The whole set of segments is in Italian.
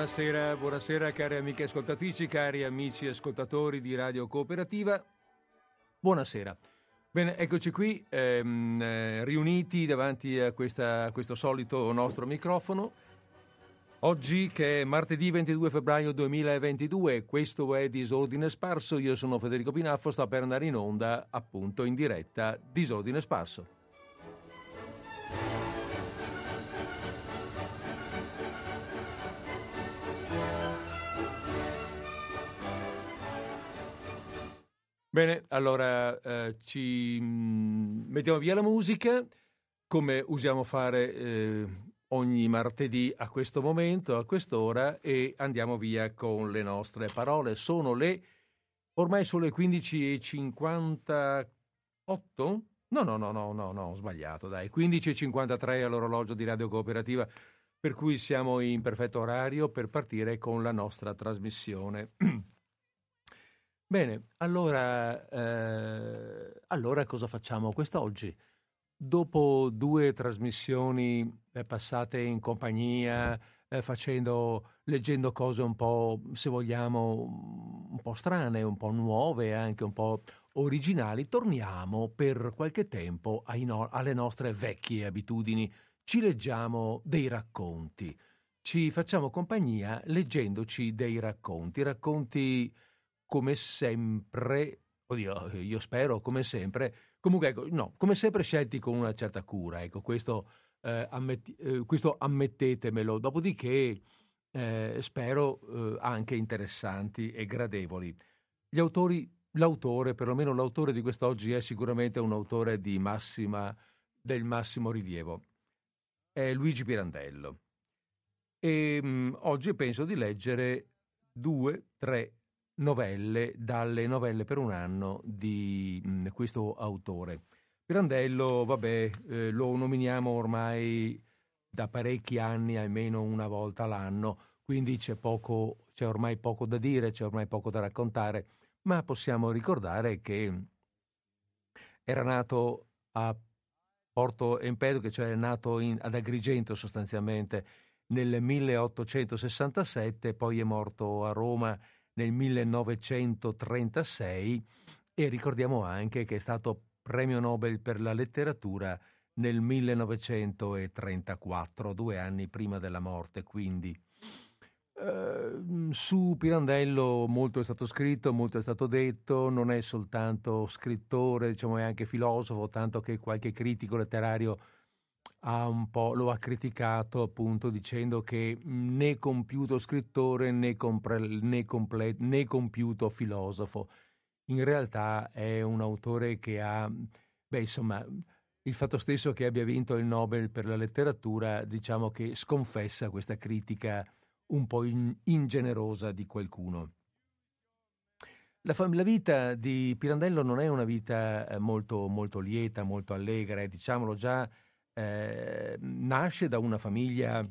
buonasera, buonasera cari amiche ascoltatrici, cari amici ascoltatori di Radio Cooperativa. Buonasera. Bene, eccoci qui ehm, eh, riuniti davanti a, questa, a questo solito nostro microfono. Oggi che è martedì 22 febbraio 2022, questo è Disordine Sparso, io sono Federico Pinaffo, sta per andare in onda appunto in diretta Disordine Sparso. Bene, allora eh, ci mm, mettiamo via la musica come usiamo fare eh, ogni martedì a questo momento, a quest'ora e andiamo via con le nostre parole. Sono le ormai sono le 15.58? No, no, no, no, no, no, ho sbagliato, dai, 15.53 all'orologio di Radio Cooperativa, per cui siamo in perfetto orario per partire con la nostra trasmissione. Bene, allora, eh, allora cosa facciamo quest'oggi? Dopo due trasmissioni eh, passate in compagnia, eh, facendo, leggendo cose un po', se vogliamo, un po' strane, un po' nuove, anche un po' originali, torniamo per qualche tempo no- alle nostre vecchie abitudini. Ci leggiamo dei racconti, ci facciamo compagnia leggendoci dei racconti, racconti come sempre, oddio, io spero come sempre, comunque ecco, no, come sempre scelti con una certa cura, ecco, questo, eh, ammetti, eh, questo ammettetemelo, dopodiché eh, spero eh, anche interessanti e gradevoli. Gli autori, l'autore, perlomeno l'autore di quest'oggi è sicuramente un autore di massima, del massimo rilievo, è Luigi Pirandello. E mh, mm, oggi penso di leggere due, tre novelle dalle novelle per un anno di mh, questo autore. Pirandello, vabbè, eh, lo nominiamo ormai da parecchi anni, almeno una volta l'anno, quindi c'è, poco, c'è ormai poco da dire, c'è ormai poco da raccontare, ma possiamo ricordare che era nato a Porto Empedocle, cioè è nato in, ad Agrigento sostanzialmente nel 1867, poi è morto a Roma nel 1936 e ricordiamo anche che è stato premio Nobel per la letteratura nel 1934, due anni prima della morte, quindi. Uh, su Pirandello molto è stato scritto, molto è stato detto, non è soltanto scrittore, diciamo è anche filosofo, tanto che qualche critico letterario ha lo ha criticato appunto dicendo che né compiuto scrittore né, compre, né, comple, né compiuto filosofo. In realtà è un autore che ha, beh insomma, il fatto stesso che abbia vinto il Nobel per la letteratura, diciamo che sconfessa questa critica un po' in, ingenerosa di qualcuno. La, la, vita di Pirandello non è una vita eh, molto, molto lieta, molto allegra, diciamolo già eh, nasce da una famiglia,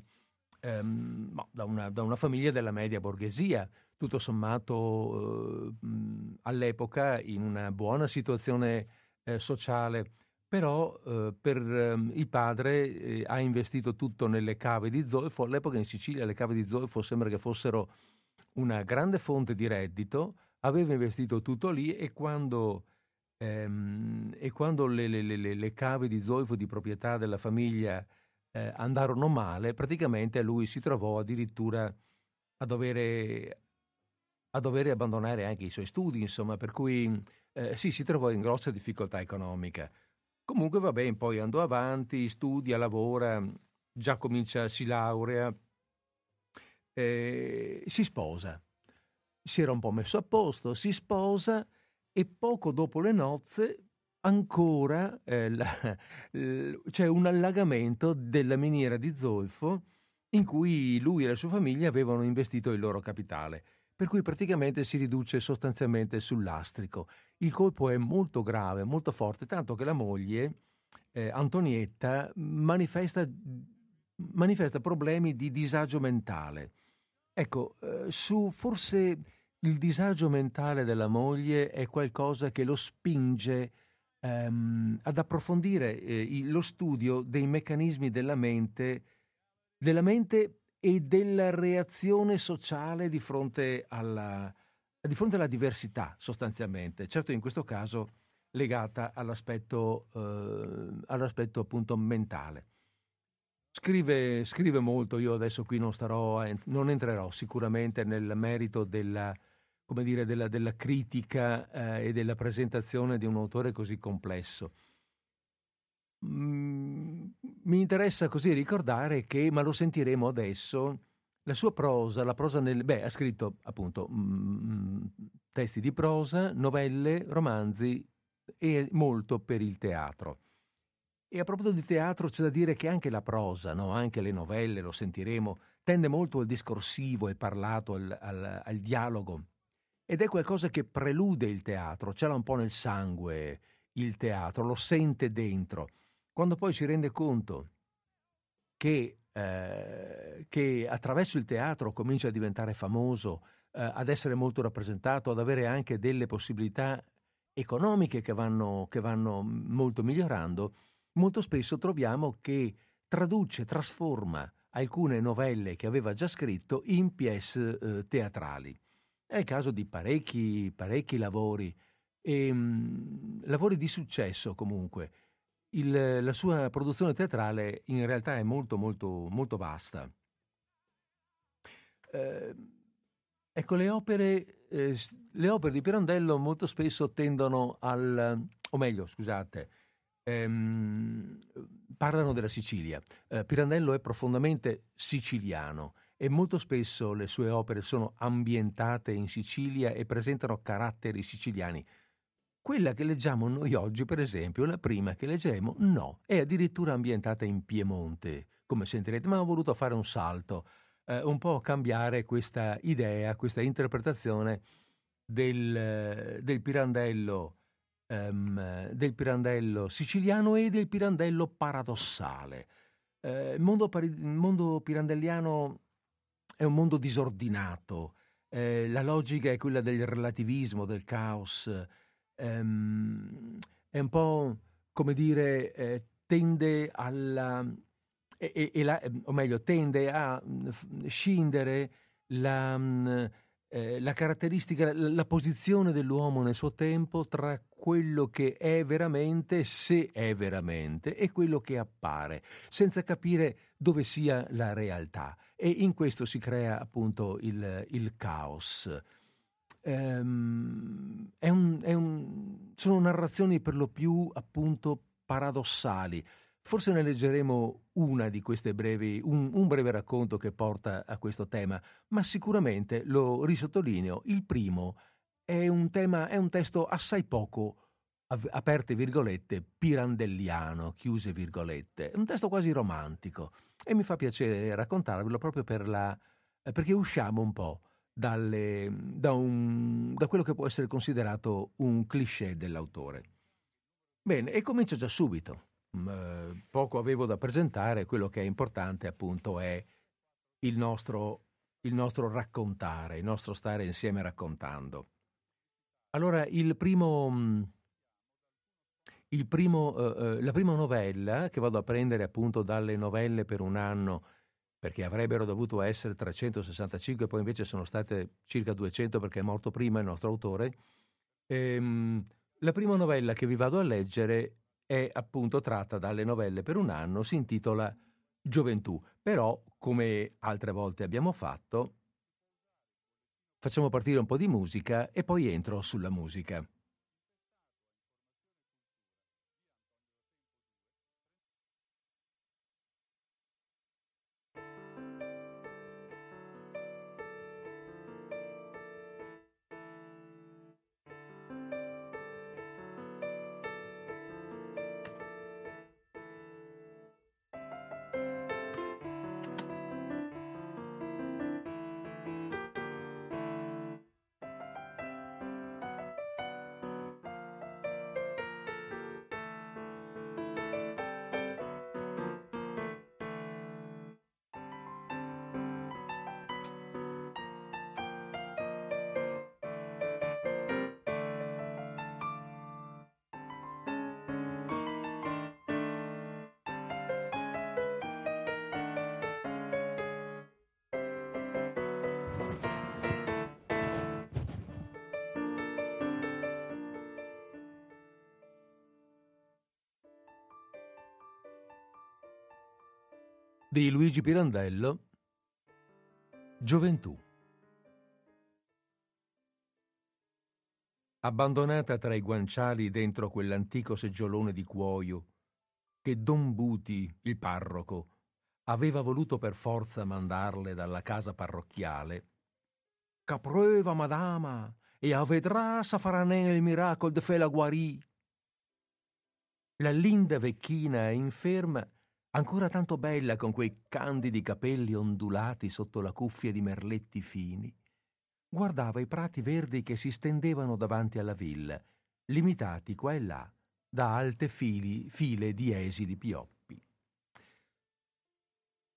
ehm, no, da, una, da, una, famiglia della media borghesia, tutto sommato eh, all'epoca in una buona situazione eh, sociale, però eh, per ehm, il padre eh, ha investito tutto nelle cave di zolfo, all'epoca in Sicilia le cave di zolfo sembra che fossero una grande fonte di reddito, aveva investito tutto lì e quando Ehm, e quando le, le, le, le, cave di zolfo di proprietà della famiglia eh, andarono male, praticamente lui si trovò addirittura a dover, a dover abbandonare anche i suoi studi, insomma, per cui eh, sì, si trovò in grossa difficoltà economica. Comunque va bene, poi andò avanti, studia, lavora, già comincia, si laurea, eh, si sposa. Si era un po' messo a posto, si sposa e poco dopo le nozze ancora eh, la, c'è un allagamento della miniera di zolfo in cui lui e la sua famiglia avevano investito il loro capitale, per cui praticamente si riduce sostanzialmente sul lastrico. Il colpo è molto grave, molto forte, tanto che la moglie, eh, Antonietta, manifesta, manifesta, problemi di disagio mentale. Ecco, eh, su forse il disagio mentale della moglie è qualcosa che lo spinge ehm, ad approfondire eh, lo studio dei meccanismi della mente, della mente e della reazione sociale di fronte alla, di fronte alla diversità sostanzialmente, certo in questo caso legata all'aspetto, eh, all'aspetto appunto mentale. Scrive, scrive, molto, io adesso qui non, starò, non entrerò sicuramente nel merito della, dire, della, della critica eh, e della presentazione di un autore così complesso. Mm, mi interessa così ricordare che, ma lo sentiremo adesso, la sua prosa, la prosa nel... Beh, ha scritto appunto mm, testi di prosa, novelle, romanzi e molto per il teatro. E a proposito di teatro c'è da dire che anche la prosa, no? anche le novelle, lo sentiremo, tende molto al discorsivo e parlato, al, al, al dialogo. Ed è qualcosa che prelude il teatro, ce l'ha un po' nel sangue il teatro, lo sente dentro. Quando poi si rende conto che, eh, che attraverso il teatro comincia a diventare famoso, eh, ad essere molto rappresentato, ad avere anche delle possibilità economiche che vanno, che vanno molto migliorando, molto spesso troviamo che traduce, trasforma alcune novelle che aveva già scritto in pièce eh, teatrali. È il caso di parecchi, parecchi lavori, e, mh, lavori di successo comunque. Il, la sua produzione teatrale in realtà è molto molto molto vasta. Eh, ecco, le opere, eh, le opere di Pirandello molto spesso tendono al, o meglio, scusate, ehm, parlano della Sicilia. Eh, Pirandello è profondamente siciliano e molto spesso le sue opere sono ambientate in Sicilia e presentano caratteri siciliani. Quella che leggiamo noi oggi, per esempio, la prima che leggeremo, no, è addirittura ambientata in Piemonte, come sentirete, ma ho voluto fare un salto, eh, un po' cambiare questa idea, questa interpretazione del, del Pirandello ehm, del Pirandello siciliano e del Pirandello paradossale. Eh, il, mondo, mondo, pirandelliano è un mondo disordinato, eh, la logica è quella del relativismo, del caos, ehm, è un po' come dire, eh, tende alla, e, e la, o meglio, tende a scindere la eh, la caratteristica, la, posizione dell'uomo nel suo tempo tra quello che è veramente, se è veramente, e quello che appare, senza capire dove sia la realtà. E in questo si crea appunto il, il caos. Ehm, è un, è un, sono narrazioni per lo più appunto paradossali. Forse ne leggeremo una di queste brevi, un, un, breve racconto che porta a questo tema, ma sicuramente lo risottolineo. Il primo è un tema, è un testo assai poco aperte virgolette, pirandelliano, chiuse virgolette. È un testo quasi romantico e mi fa piacere raccontarvelo proprio per la, perché usciamo un po' dalle, da, un, da quello che può essere considerato un cliché dell'autore. Bene, e comincio già subito. Mm, eh, poco avevo da presentare, quello che è importante appunto è il nostro, il nostro raccontare, il nostro stare insieme raccontando. Allora, il primo, mm, il primo, uh, la prima novella che vado a prendere appunto dalle novelle per un anno, perché avrebbero dovuto essere 365, poi invece sono state circa 200 perché è morto prima il nostro autore, ehm, la prima novella che vi vado a leggere è appunto tratta dalle novelle per un anno, si intitola Gioventù, però come altre volte abbiamo fatto, facciamo partire un po' di musica e poi entro sulla musica. Di Luigi Pirandello Gioventù Abbandonata tra i guanciali dentro quell'antico seggiolone di cuoio che Don Buti, il parroco, aveva voluto per forza mandarle dalla casa parrocchiale. Capreva, madama, e a vedrà sa farà il miracolo de fe la guarì. La linda vecchina inferma ancora tanto bella con quei candidi capelli ondulati sotto la cuffia di merletti fini, guardava i prati verdi che si stendevano davanti alla villa, limitati qua e là da alte fili, file di esili pioppi.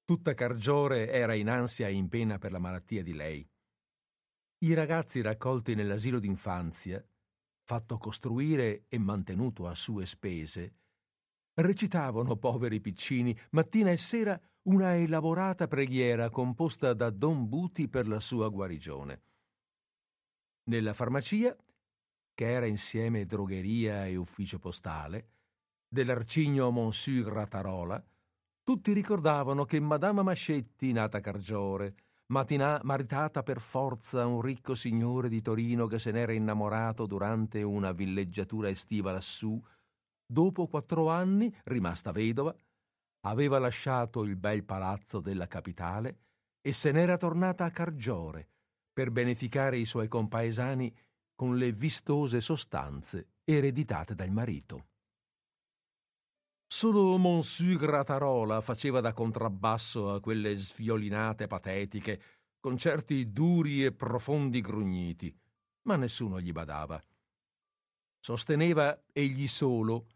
Tutta Cargiore era in ansia e in pena per la malattia di lei. I ragazzi raccolti nell'asilo d'infanzia, fatto costruire e mantenuto a sue spese, recitavano, poveri piccini, mattina e sera una elaborata preghiera composta da Don Buti per la sua guarigione. Nella farmacia, che era insieme drogheria e ufficio postale, dell'arcigno Monsieur Rattarola, tutti ricordavano che Madama Mascetti, nata Cargiore, matina- maritata per forza a un ricco signore di Torino che se n'era innamorato durante una villeggiatura estiva lassù, dopo quattro anni, rimasta vedova, aveva lasciato il bel palazzo della capitale e se n'era tornata a Cargiore per beneficare i suoi compaesani con le vistose sostanze ereditate dal marito. Solo Monsieur Gratarola faceva da contrabbasso a quelle sviolinate patetiche, con certi duri e profondi grugniti, ma nessuno gli badava. Sosteneva egli solo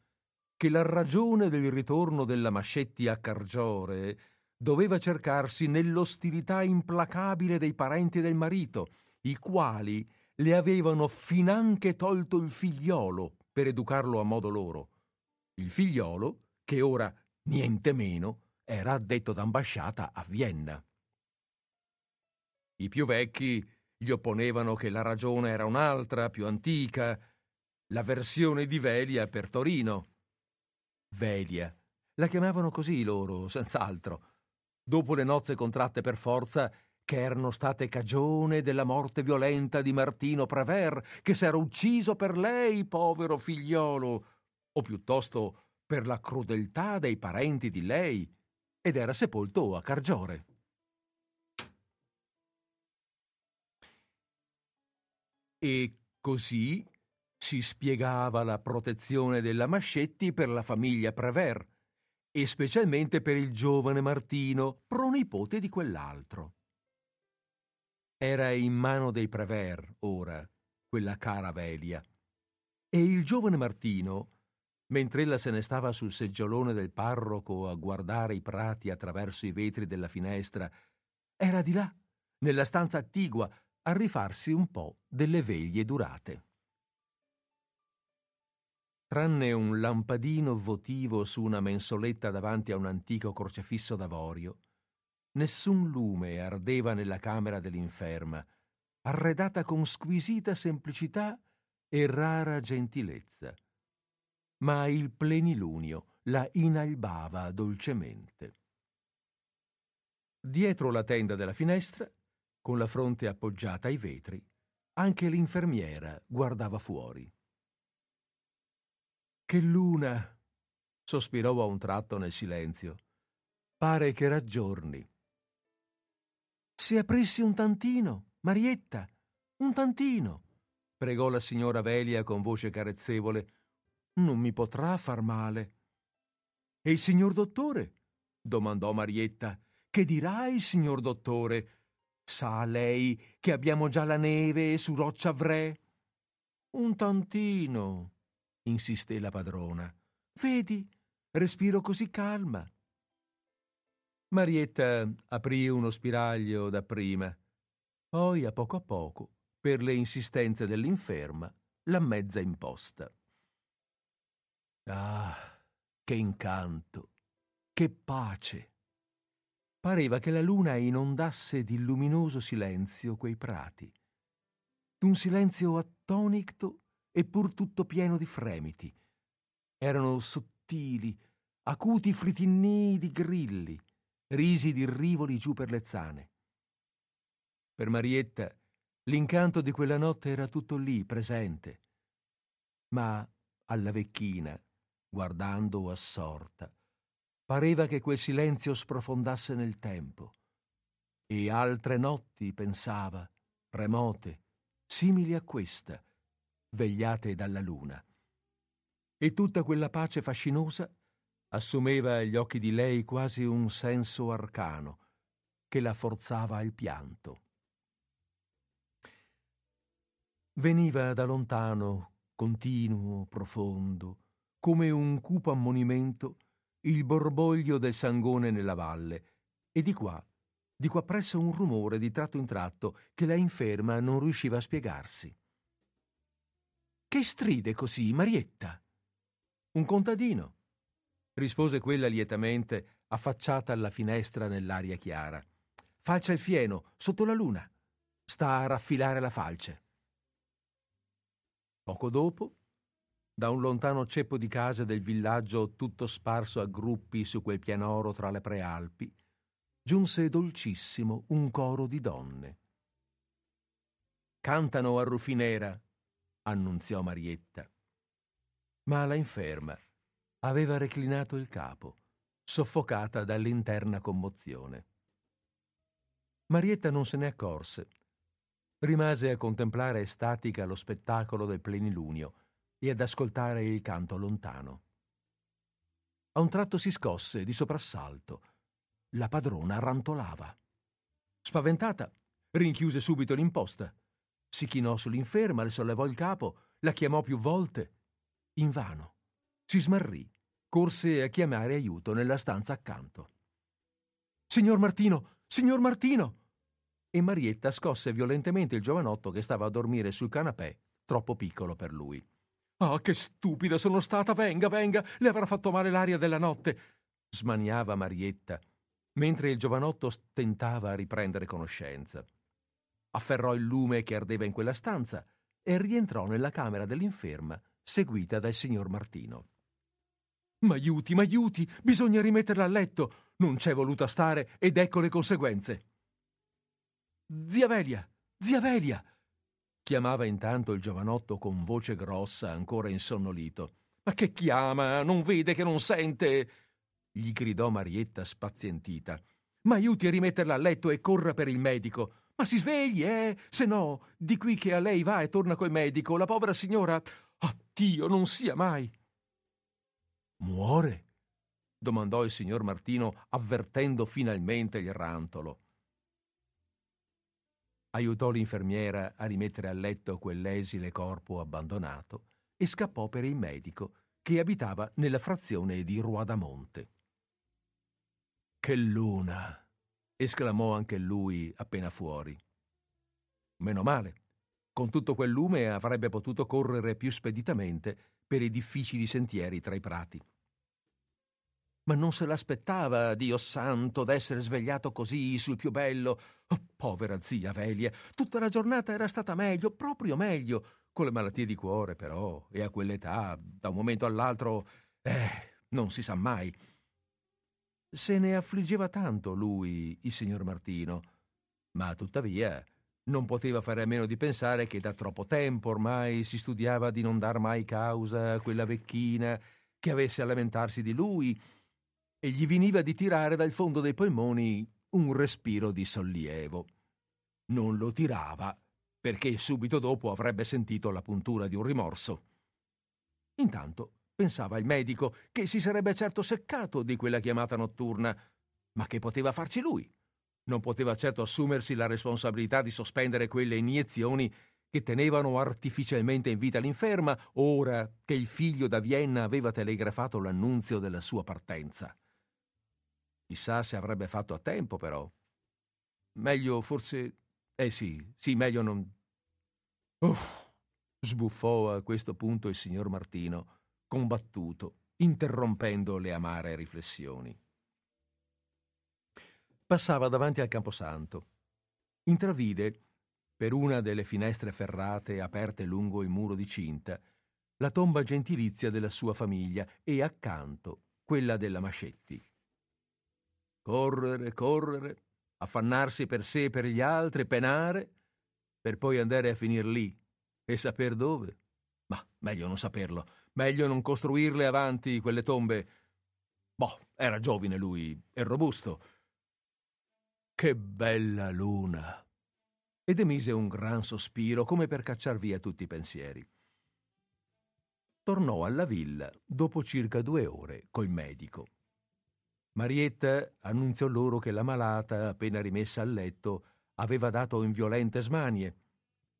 che la ragione del ritorno della Mascetti a Cargiore doveva cercarsi nell'ostilità implacabile dei parenti del marito, i quali le avevano finanche tolto il figliolo per educarlo a modo loro. Il figliolo, che ora niente meno era addetto d'ambasciata a Vienna. I più vecchi gli opponevano che la ragione era un'altra, più antica, la versione di Velia per Torino. Velia. La chiamavano così loro, senz'altro. Dopo le nozze contratte per forza, che erano state cagione della morte violenta di Martino Prever, che s'era ucciso per lei, povero figliolo, o piuttosto per la crudeltà dei parenti di lei, ed era sepolto a Cargiore. E così si spiegava la protezione della Mascetti per la famiglia Prever e specialmente per il giovane Martino, pronipote di quell'altro. Era in mano dei Prever, ora, quella cara Velia, e il giovane Martino, mentre ella se ne stava sul seggiolone del parroco a guardare i prati attraverso i vetri della finestra, era di là, nella stanza attigua, a rifarsi un po' delle veglie durate tranne un lampadino votivo su una mensoletta davanti a un antico crocefisso d'avorio, nessun lume ardeva nella camera dell'inferma, arredata con squisita semplicità e rara gentilezza. Ma il plenilunio la inalbava dolcemente. Dietro la tenda della finestra, con la fronte appoggiata ai vetri, anche l'infermiera guardava fuori. Che luna! sospirò a un tratto nel silenzio. Pare che raggiorni. Se aprissi un tantino, Marietta, un tantino, pregò la signora Velia con voce carezzevole. Non mi potrà far male. E il signor dottore? domandò Marietta. Che dirà il signor dottore? Sa lei che abbiamo già la neve su Roccia Vré? Un tantino, insisté la padrona. Vedi, respiro così calma. Marietta aprì uno spiraglio dapprima, poi a poco a poco, per le insistenze dell'inferma, la mezza imposta. Ah, che incanto, che pace! Pareva che la luna inondasse di luminoso silenzio quei prati, d'un silenzio attonito eppur tutto pieno di fremiti. Erano sottili, acuti fritinnii di grilli, risi di rivoli giù per le zane. Per Marietta l'incanto di quella notte era tutto lì, presente. Ma alla vecchina, guardando assorta, pareva che quel silenzio sprofondasse nel tempo. E altre notti, pensava, remote, simili a questa, vegliate dalla luna. E tutta quella pace fascinosa assumeva agli occhi di lei quasi un senso arcano che la forzava al pianto. Veniva da lontano, continuo, profondo, come un cupo ammonimento, il borboglio del sangone nella valle, e di qua, di qua presso un rumore di tratto in tratto che la inferma non riusciva a spiegarsi. Che stride così, Marietta? Un contadino, rispose quella lietamente, affacciata alla finestra nell'aria chiara. Falcia il fieno, sotto la luna. Sta a raffilare la falce. Poco dopo, da un lontano ceppo di case del villaggio tutto sparso a gruppi su quel pianoro tra le prealpi, giunse dolcissimo un coro di donne. Cantano a Rufinera, annunziò Marietta. Ma la inferma aveva reclinato il capo, soffocata dall'interna commozione. Marietta non se ne accorse. Rimase a contemplare estatica lo spettacolo del plenilunio e ad ascoltare il canto lontano. A un tratto si scosse di soprassalto. La padrona rantolava. Spaventata, rinchiuse subito l'imposta. Si chinò sull'inferma, le sollevò il capo, la chiamò più volte. Invano. Si smarrì corse a chiamare aiuto nella stanza accanto. Signor Martino! Signor Martino! E Marietta scosse violentemente il giovanotto che stava a dormire sul canapè, troppo piccolo per lui. Ah, che stupida sono stata! Venga, venga! Le avrà fatto male l'aria della notte! smaniava Marietta, mentre il giovanotto stentava a riprendere conoscenza. Afferrò il lume che ardeva in quella stanza e rientrò nella camera dell'inferma, seguita dal signor Martino. M'aiuti, m'aiuti, bisogna rimetterla a letto. Non c'è voluta stare ed ecco le conseguenze. Zia Velia, zia Velia! chiamava intanto il giovanotto con voce grossa, ancora insonnolito. Ma che chiama? Non vede che non sente? gli gridò Marietta spazientita. M'aiuti a rimetterla a letto e corra per il medico. Ma si svegli, eh? Se no, di qui che a lei va e torna col medico, la povera signora. Oh Dio, non sia mai. Muore? domandò il signor Martino, avvertendo finalmente il rantolo. Aiutò l'infermiera a rimettere a letto quell'esile corpo abbandonato e scappò per il medico che abitava nella frazione di Ruadamonte. Che luna! Esclamò anche lui appena fuori. Meno male. Con tutto quel lume avrebbe potuto correre più speditamente per i difficili sentieri tra i prati. Ma non se l'aspettava, Dio santo, d'essere svegliato così sul più bello. Oh, povera zia Velia, tutta la giornata era stata meglio, proprio meglio, con le malattie di cuore però, e a quell'età, da un momento all'altro, eh, non si sa mai. Se ne affliggeva tanto lui, il signor Martino, ma tuttavia non poteva fare a meno di pensare che da troppo tempo ormai si studiava di non dar mai causa a quella vecchina che avesse a lamentarsi di lui e gli veniva di tirare dal fondo dei polmoni un respiro di sollievo. Non lo tirava perché subito dopo avrebbe sentito la puntura di un rimorso. Intanto pensava il medico che si sarebbe certo seccato di quella chiamata notturna, ma che poteva farci lui? Non poteva certo assumersi la responsabilità di sospendere quelle iniezioni che tenevano artificialmente in vita l'inferma, ora che il figlio da Vienna aveva telegrafato l'annunzio della sua partenza. Chissà se avrebbe fatto a tempo, però. Meglio forse... Eh sì, sì, meglio non... Uff! sbuffò a questo punto il signor Martino, combattuto, interrompendo le amare riflessioni. Passava davanti al camposanto. Intravide, per una delle finestre ferrate aperte lungo il muro di cinta, la tomba gentilizia della sua famiglia e accanto quella della Mascetti. correre, correre, affannarsi per sé e per gli altri, penare, per poi andare a finir lì e saper dove. Ma meglio non saperlo, meglio non costruirle avanti quelle tombe. Boh, era giovine lui e robusto. Che bella luna! Ed emise un gran sospiro come per cacciar via tutti i pensieri. Tornò alla villa dopo circa due ore col medico. Marietta annunziò loro che la malata, appena rimessa al letto, aveva dato in violente smanie.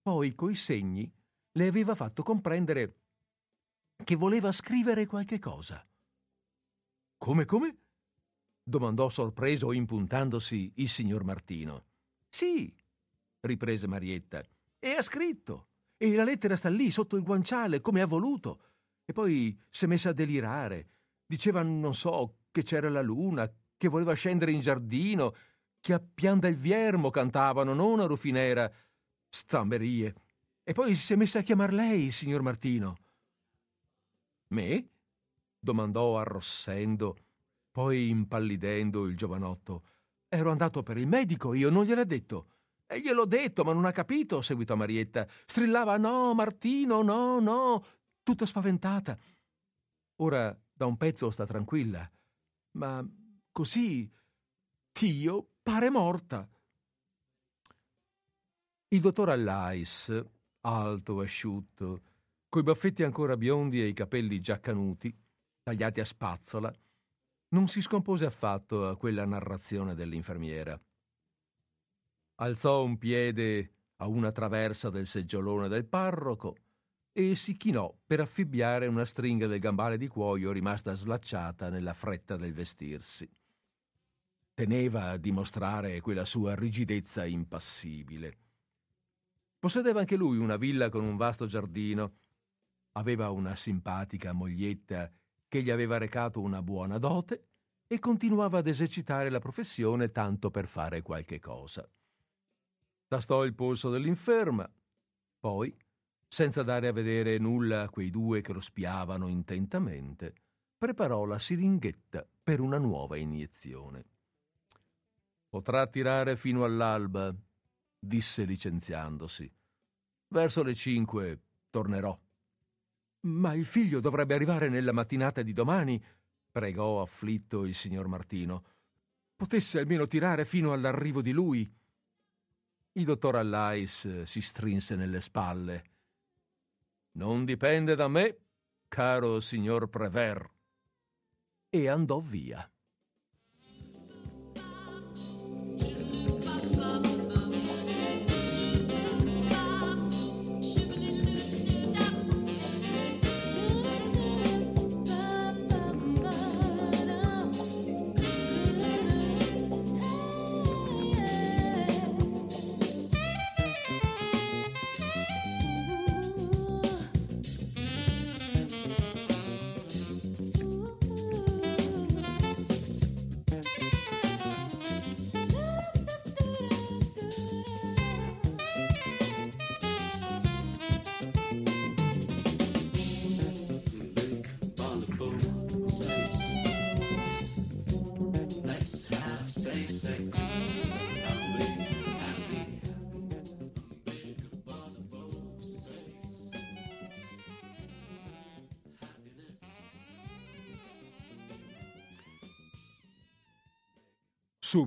Poi, coi segni, le aveva fatto comprendere che voleva scrivere qualche cosa. Come, come? domandò sorpreso impuntandosi il signor Martino. Sì, riprese Marietta, e ha scritto. E la lettera sta lì, sotto il guanciale, come ha voluto. E poi s'è messa a delirare. Diceva, non so, che c'era la luna, che voleva scendere in giardino, che a Pian del Viermo cantavano, non a Rufinera. Stamberie. E poi si è messa a chiamar lei, signor Martino. Me? domandò arrossendo, poi impallidendo il giovanotto. Ero andato per il medico, io non gliel'ho detto. E gliel'ho detto, ma non ha capito, seguitò Marietta. Strillava no, Martino, no, no, tutta spaventata. Ora da un pezzo sta tranquilla ma così Tio pare morta. Il dottor Allais, alto, asciutto, coi baffetti ancora biondi e i capelli già canuti, tagliati a spazzola, non si scompose affatto a quella narrazione dell'infermiera. Alzò un piede a una traversa del seggiolone del parroco e si chinò per affibbiare una stringa del gambale di cuoio rimasta slacciata nella fretta del vestirsi. Teneva a dimostrare quella sua rigidezza impassibile. Possedeva anche lui una villa con un vasto giardino. Aveva una simpatica moglietta che gli aveva recato una buona dote e continuava ad esercitare la professione tanto per fare qualche cosa. Tastò il polso dell'inferma, poi senza dare a vedere nulla a quei due che lo spiavano intentamente, preparò la siringhetta per una nuova iniezione. Potrà tirare fino all'alba, disse licenziandosi. Verso le cinque tornerò. Ma il figlio dovrebbe arrivare nella mattinata di domani, pregò afflitto il signor Martino. Potesse almeno tirare fino all'arrivo di lui. Il dottor Allais si strinse nelle spalle. Non dipende da me, caro signor Prever. E andò via.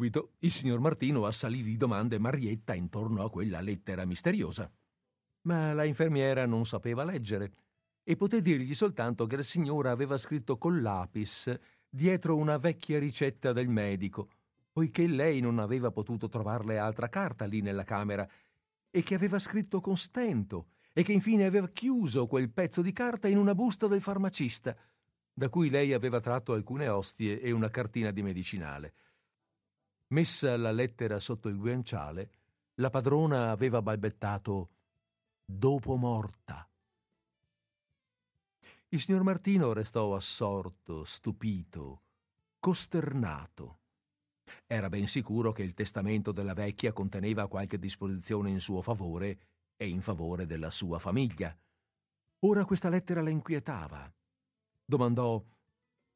Subito il signor Martino assalì di domande Marietta intorno a quella lettera misteriosa. Ma la infermiera non sapeva leggere e poté dirgli soltanto che la signora aveva scritto col lapis dietro una vecchia ricetta del medico, poiché lei non aveva potuto trovarle altra carta lì nella camera, e che aveva scritto con stento, e che infine aveva chiuso quel pezzo di carta in una busta del farmacista, da cui lei aveva tratto alcune ostie e una cartina di medicinale. Messa la lettera sotto il guanciale, la padrona aveva balbettato dopo morta. Il signor Martino restò assorto, stupito, costernato. Era ben sicuro che il testamento della vecchia conteneva qualche disposizione in suo favore e in favore della sua famiglia. Ora questa lettera la inquietava. Domandò: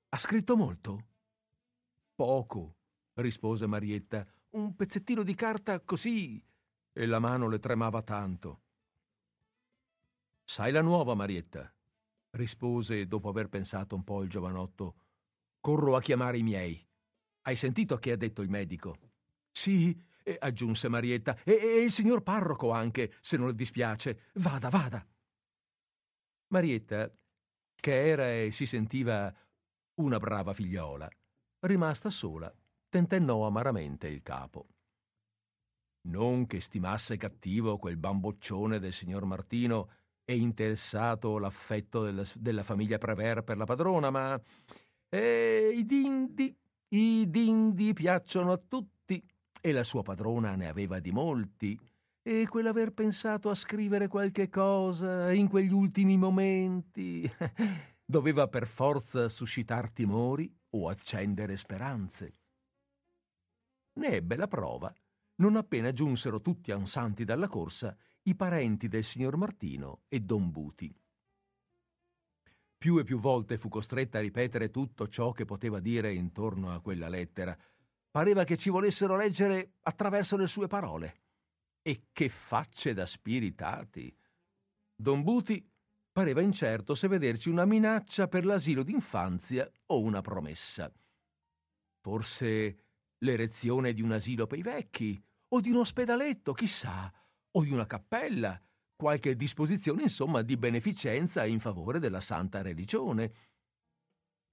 Ha scritto molto? Poco, rispose Marietta. Un pezzettino di carta così. E la mano le tremava tanto. Sai la nuova, Marietta? rispose dopo aver pensato un po' il giovanotto. Corro a chiamare i miei. Hai sentito che ha detto il medico? Sì, aggiunse Marietta, e, e il signor parroco anche, se non le dispiace. Vada, vada. Marietta, che era e si sentiva una brava figliola, rimasta sola, tentennò amaramente il capo. Non che stimasse cattivo quel bamboccione del signor Martino e interessato l'affetto della, della famiglia Prever per la padrona, ma eh, i dindi, i dindi piacciono a tutti e la sua padrona ne aveva di molti e quell'aver pensato a scrivere qualche cosa in quegli ultimi momenti doveva per forza suscitar timori o accendere speranze. Ne ebbe la prova non appena giunsero tutti ansanti dalla corsa i parenti del signor Martino e Don Buti. Più e più volte fu costretta a ripetere tutto ciò che poteva dire intorno a quella lettera. Pareva che ci volessero leggere attraverso le sue parole. E che facce da spiritati! Don Buti pareva incerto se vederci una minaccia per l'asilo d'infanzia o una promessa. Forse l'erezione di un asilo per i vecchi, o di un ospedaletto, chissà, o di una cappella, qualche disposizione, insomma, di beneficenza in favore della santa religione.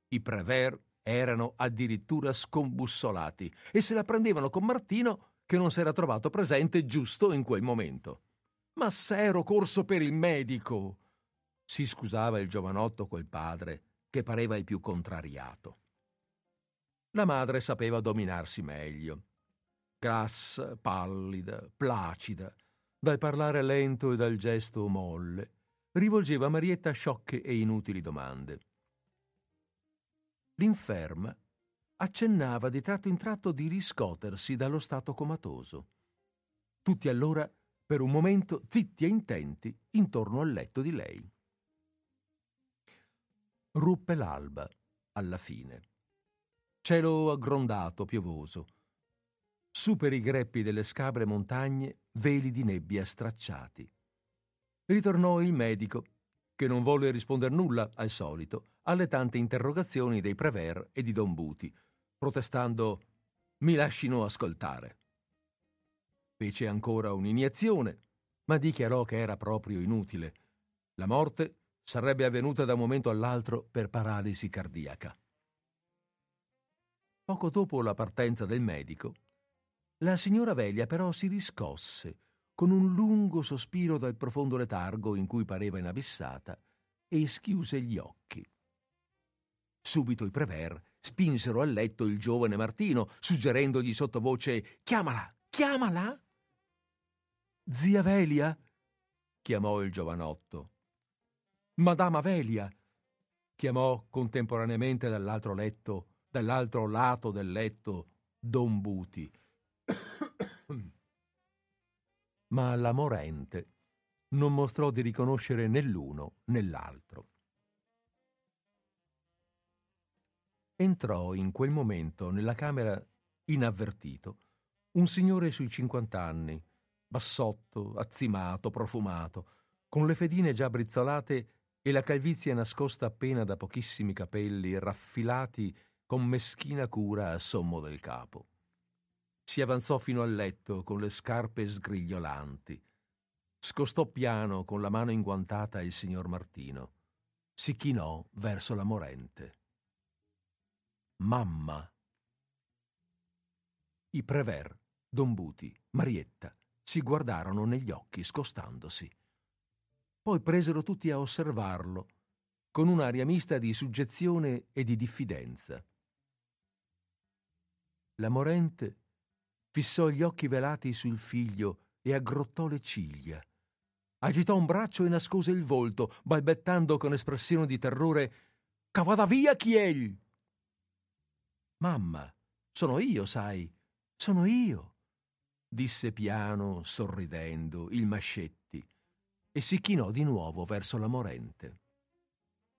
I Prever erano addirittura scombussolati e se la prendevano con Martino che non s'era trovato presente giusto in quel momento. Ma se ero corso per il medico! si scusava il giovanotto col padre, che pareva il più contrariato. La madre sapeva dominarsi meglio. Grassa, pallida, placida, dal parlare lento e dal gesto molle, rivolgeva a Marietta sciocche e inutili domande. L'inferma accennava di tratto in tratto di riscotersi dallo stato comatoso. Tutti allora, per un momento, zitti e intenti intorno al letto di lei. Ruppe l'alba, alla fine. Cielo aggrondato, piovoso. Su per i greppi delle scabre montagne, veli di nebbia stracciati. Ritornò il medico, che non volle rispondere nulla, al solito, alle tante interrogazioni dei Prever e di Don Buti, protestando mi lascino ascoltare. Fece ancora un'iniezione, ma dichiarò che era proprio inutile. La morte sarebbe avvenuta da un momento all'altro per paralisi cardiaca. Poco dopo la partenza del medico, la signora Velia però si riscosse con un lungo sospiro dal profondo letargo in cui pareva inabissata e schiuse gli occhi. Subito i Prever spinsero a letto il giovane Martino, suggerendogli sottovoce Chiamala, chiamala. Zia Velia? chiamò il giovanotto. Madama Velia! chiamò contemporaneamente dall'altro letto dall'altro lato del letto Don Buti. Ma la morente non mostrò di riconoscere né l'uno né l'altro. Entrò in quel momento nella camera inavvertito un signore sui cinquant'anni, bassotto, azzimato, profumato, con le fedine già brizzolate e la calvizie nascosta appena da pochissimi capelli raffilati con meschina cura a sommo del capo. Si avanzò fino al letto con le scarpe sgrigliolanti. Scostò piano con la mano inguantata il signor Martino. Si chinò verso la morente. Mamma. I Prever, Don Buti, Marietta si guardarono negli occhi scostandosi. Poi presero tutti a osservarlo, con un'aria mista di suggezione e di diffidenza. La morente fissò gli occhi velati sul figlio e aggrottò le ciglia. Agitò un braccio e nascose il volto, balbettando con espressione di terrore Cavada via chi è? Mamma, sono io, sai, sono io, disse piano, sorridendo, il Mascetti, e si chinò di nuovo verso la morente.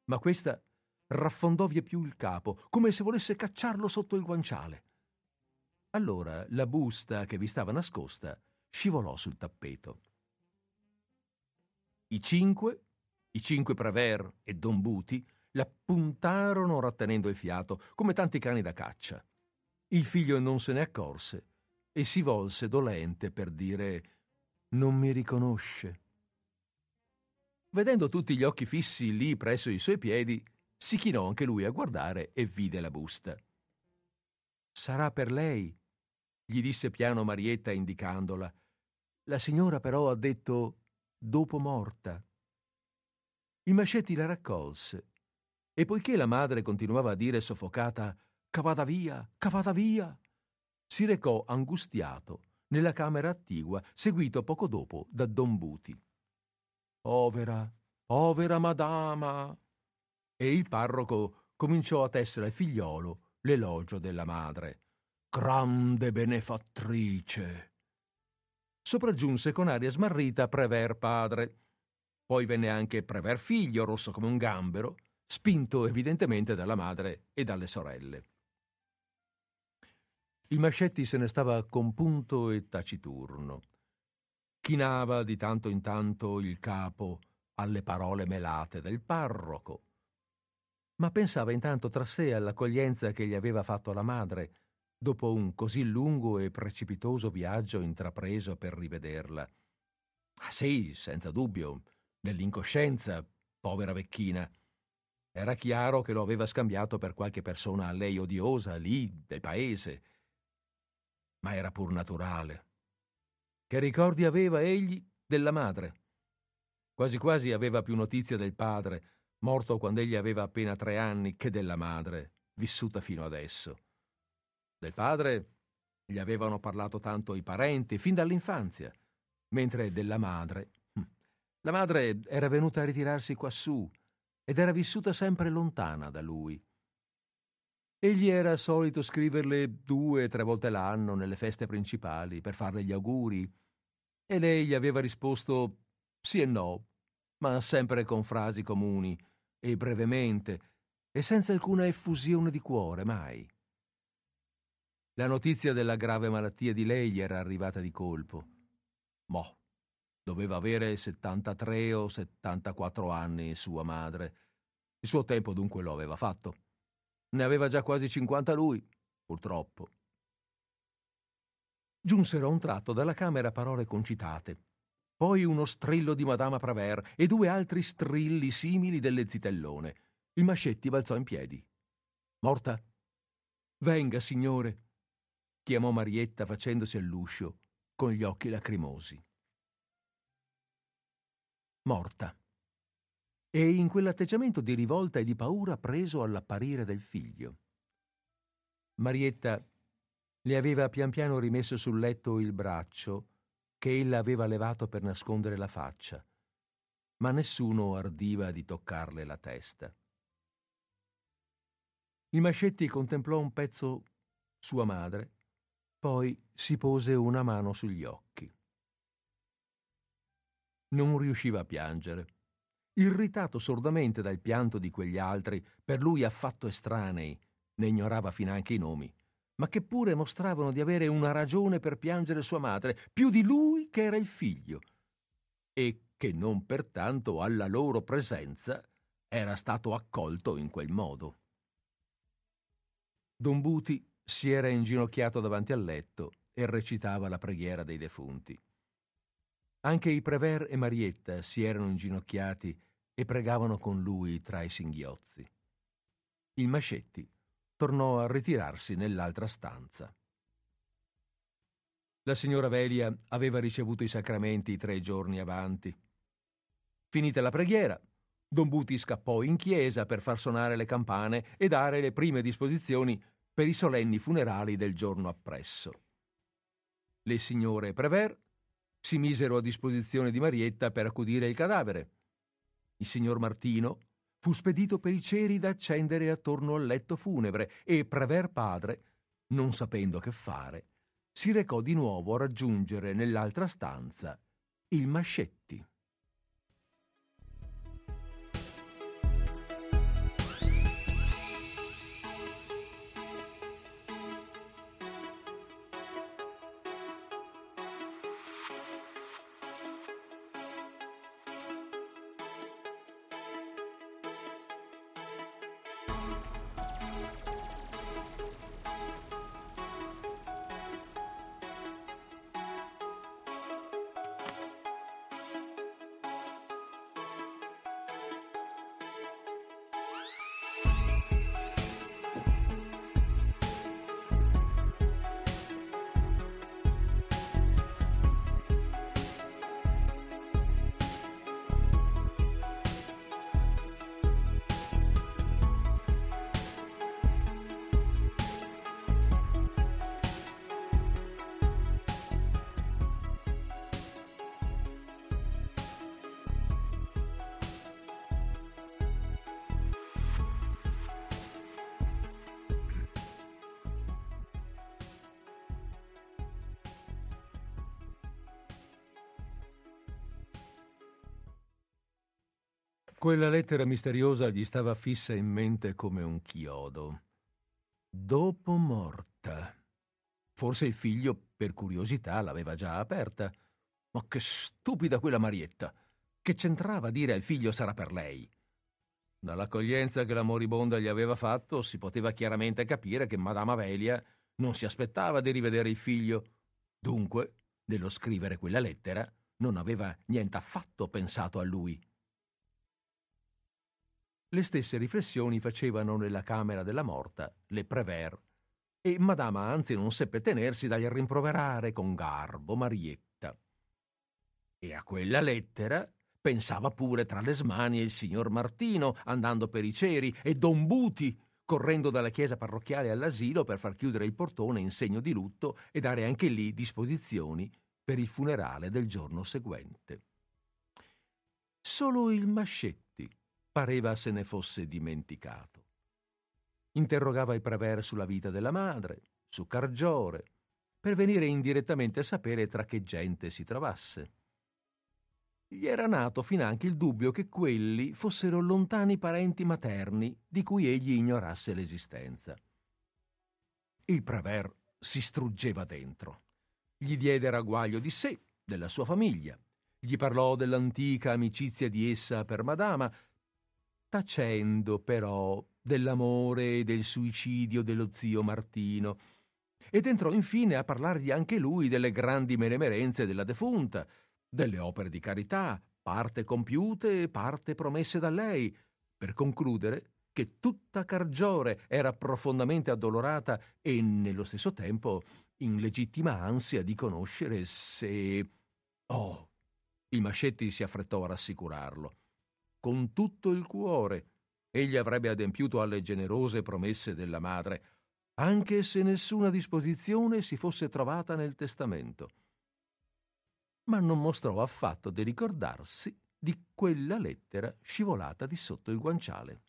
Ma questa raffondò via più il capo, come se volesse cacciarlo sotto il guanciale. Allora la busta che vi stava nascosta scivolò sul tappeto. I cinque, i cinque Prever e Don Buti, la puntarono rattenendo il fiato, come tanti cani da caccia. Il figlio non se ne accorse e si volse dolente per dire non mi riconosce. Vedendo tutti gli occhi fissi lì presso i suoi piedi, si chinò anche lui a guardare e vide la busta. Sarà per lei, gli disse piano Marietta indicandola. La signora però ha detto dopo morta. Il Mascetti la raccolse e poiché la madre continuava a dire soffocata cavata via, cavata via, si recò angustiato nella camera attigua, seguito poco dopo da Don Buti. Povera, povera madama! E il parroco cominciò a tessere al figliolo l'elogio della madre. Grande benefattrice! Sopraggiunse con aria smarrita Prever padre. Poi venne anche Prever figlio, rosso come un gambero, spinto evidentemente dalla madre e dalle sorelle. Il Mascetti se ne stava compunto e taciturno. Chinava di tanto in tanto il capo alle parole melate del parroco, ma pensava intanto tra sé all'accoglienza che gli aveva fatto la madre dopo un così lungo e precipitoso viaggio intrapreso per rivederla. Ah sì, senza dubbio, nell'incoscienza, povera vecchina. Era chiaro che lo aveva scambiato per qualche persona a lei odiosa, lì, del paese, ma era pur naturale. Che ricordi aveva egli della madre? Quasi quasi aveva più notizia del padre, morto quando egli aveva appena tre anni, che della madre, vissuta fino adesso. Del padre gli avevano parlato tanto i parenti, fin dall'infanzia, mentre della madre... Hm, la madre era venuta a ritirarsi quassù ed era vissuta sempre lontana da lui. Egli era solito scriverle due o tre volte l'anno nelle feste principali per farle gli auguri e lei gli aveva risposto sì e no, ma sempre con frasi comuni e brevemente e senza alcuna effusione di cuore, mai. La notizia della grave malattia di lei gli era arrivata di colpo. Mo, doveva avere 73 o 74 anni sua madre. Il suo tempo dunque lo aveva fatto. Ne aveva già quasi 50 lui, purtroppo. Giunsero a un tratto dalla camera parole concitate, poi uno strillo di Madama Praver e due altri strilli simili delle zitellone. Il Mascetti balzò in piedi. Morta? Venga, signore, chiamò Marietta facendosi all'uscio con gli occhi lacrimosi. Morta e in quell'atteggiamento di rivolta e di paura preso all'apparire del figlio. Marietta le aveva pian piano rimesso sul letto il braccio che ella aveva levato per nascondere la faccia, ma nessuno ardiva di toccarle la testa. Il Mascetti contemplò un pezzo sua madre, poi si pose una mano sugli occhi. Non riusciva a piangere irritato sordamente dal pianto di quegli altri, per lui affatto estranei, ne ignorava finanche i nomi, ma che pure mostravano di avere una ragione per piangere sua madre, più di lui che era il figlio, e che non pertanto alla loro presenza era stato accolto in quel modo. Don Buti si era inginocchiato davanti al letto e recitava la preghiera dei defunti. Anche i Prever e Marietta si erano inginocchiati e pregavano con lui tra i singhiozzi. Il Mascetti tornò a ritirarsi nell'altra stanza. La signora Velia aveva ricevuto i sacramenti tre giorni avanti. Finita la preghiera, Don Buti scappò in chiesa per far suonare le campane e dare le prime disposizioni per i solenni funerali del giorno appresso. Le signore Prever si misero a disposizione di Marietta per accudire il cadavere. Il signor Martino fu spedito per i ceri da accendere attorno al letto funebre e Prever padre, non sapendo che fare, si recò di nuovo a raggiungere nell'altra stanza il Mascetti. Quella lettera misteriosa gli stava fissa in mente come un chiodo. Dopo morta. Forse il figlio, per curiosità, l'aveva già aperta. Ma che stupida quella Marietta! Che c'entrava dire al figlio sarà per lei? Dall'accoglienza che la moribonda gli aveva fatto si poteva chiaramente capire che Madama Velia non si aspettava di rivedere il figlio. Dunque, nello scrivere quella lettera, non aveva niente affatto pensato a lui. Le stesse riflessioni facevano nella camera della morta le Prévert, e Madama anzi non seppe tenersi dal rimproverare con garbo Marietta. E a quella lettera pensava pure tra le smanie il signor Martino andando per i ceri e Don Buti correndo dalla chiesa parrocchiale all'asilo per far chiudere il portone in segno di lutto e dare anche lì disposizioni per il funerale del giorno seguente. Solo il Mascetti pareva se ne fosse dimenticato. Interrogava i Prever sulla vita della madre, su Cargiore, per venire indirettamente a sapere tra che gente si trovasse. Gli era nato finanche il dubbio che quelli fossero lontani parenti materni di cui egli ignorasse l'esistenza. Il Prever si struggeva dentro. Gli diede ragguaglio di sé, della sua famiglia. Gli parlò dell'antica amicizia di essa per Madama tacendo però dell'amore e del suicidio dello zio Martino, ed entrò infine a parlargli anche lui delle grandi menemerenze della defunta, delle opere di carità, parte compiute e parte promesse da lei, per concludere che tutta Cargiore era profondamente addolorata e nello stesso tempo in legittima ansia di conoscere se... Oh! Il Mascetti si affrettò a rassicurarlo con tutto il cuore. Egli avrebbe adempiuto alle generose promesse della madre, anche se nessuna disposizione si fosse trovata nel testamento. Ma non mostrò affatto di ricordarsi di quella lettera scivolata di sotto il guanciale.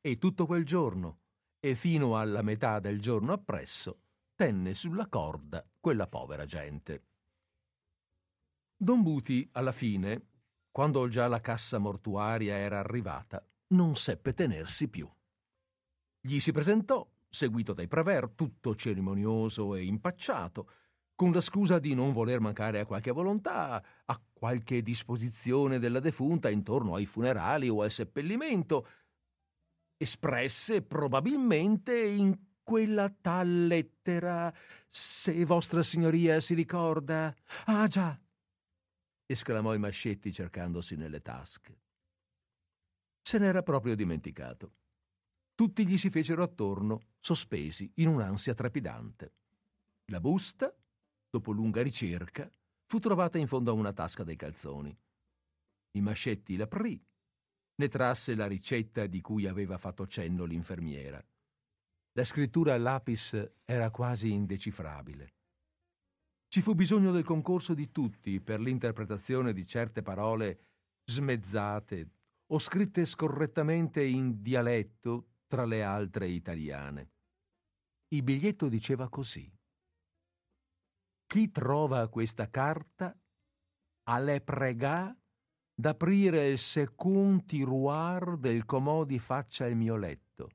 E tutto quel giorno, e fino alla metà del giorno appresso, tenne sulla corda quella povera gente. Don Buti, alla fine, quando già la cassa mortuaria era arrivata, non seppe tenersi più. Gli si presentò, seguito dai Prever, tutto cerimonioso e impacciato, con la scusa di non voler mancare a qualche volontà, a qualche disposizione della defunta intorno ai funerali o al seppellimento, espresse probabilmente in quella tal lettera, se vostra signoria si ricorda. Ah già, esclamò il Mascetti cercandosi nelle tasche. Se n'era proprio dimenticato. Tutti gli si fecero attorno, sospesi in un'ansia trepidante. La busta, dopo lunga ricerca, fu trovata in fondo a una tasca dei calzoni. Il Mascetti l'aprì, ne trasse la ricetta di cui aveva fatto cenno l'infermiera. La scrittura a lapis era quasi indecifrabile. Ci fu bisogno del concorso di tutti per l'interpretazione di certe parole smezzate o scritte scorrettamente in dialetto tra le altre italiane. Il biglietto diceva così. Chi trova questa carta alle pregà d'aprire il secund tiroir del comodi faccia il mio letto,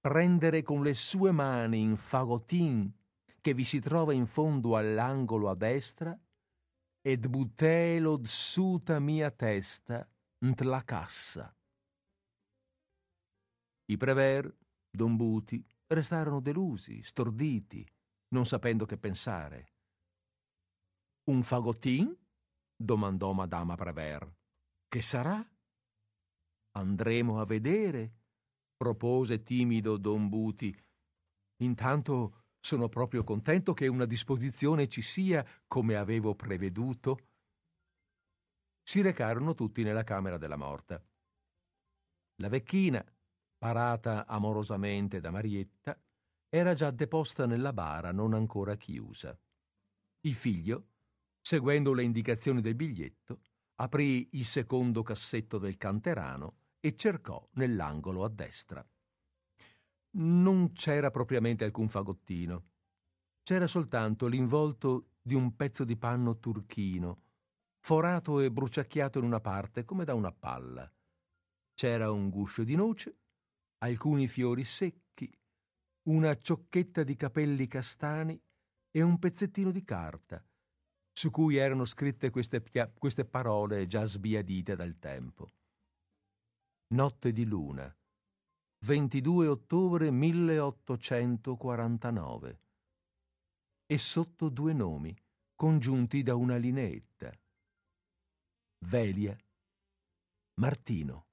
prendere con le sue mani in fagotin che vi si trova in fondo all'angolo a destra ed butelo dsuta mia testa nt la cassa. I Prever, Don Buti, restarono delusi, storditi, non sapendo che pensare. Un fagottin? domandò Madama Prever. Che sarà? Andremo a vedere, propose timido Don Buti. Intanto sono proprio contento che una disposizione ci sia come avevo preveduto. Si recarono tutti nella camera della morta. La vecchina, parata amorosamente da Marietta, era già deposta nella bara non ancora chiusa. Il figlio, seguendo le indicazioni del biglietto, aprì il secondo cassetto del canterano e cercò nell'angolo a destra non c'era propriamente alcun fagottino. C'era soltanto l'involto di un pezzo di panno turchino, forato e bruciacchiato in una parte come da una palla. C'era un guscio di noce, alcuni fiori secchi, una ciocchetta di capelli castani e un pezzettino di carta, su cui erano scritte queste, queste parole già sbiadite dal tempo. Notte di luna, 22 ottobre 1849. E sotto due nomi, congiunti da una lineetta. Velia, Martino.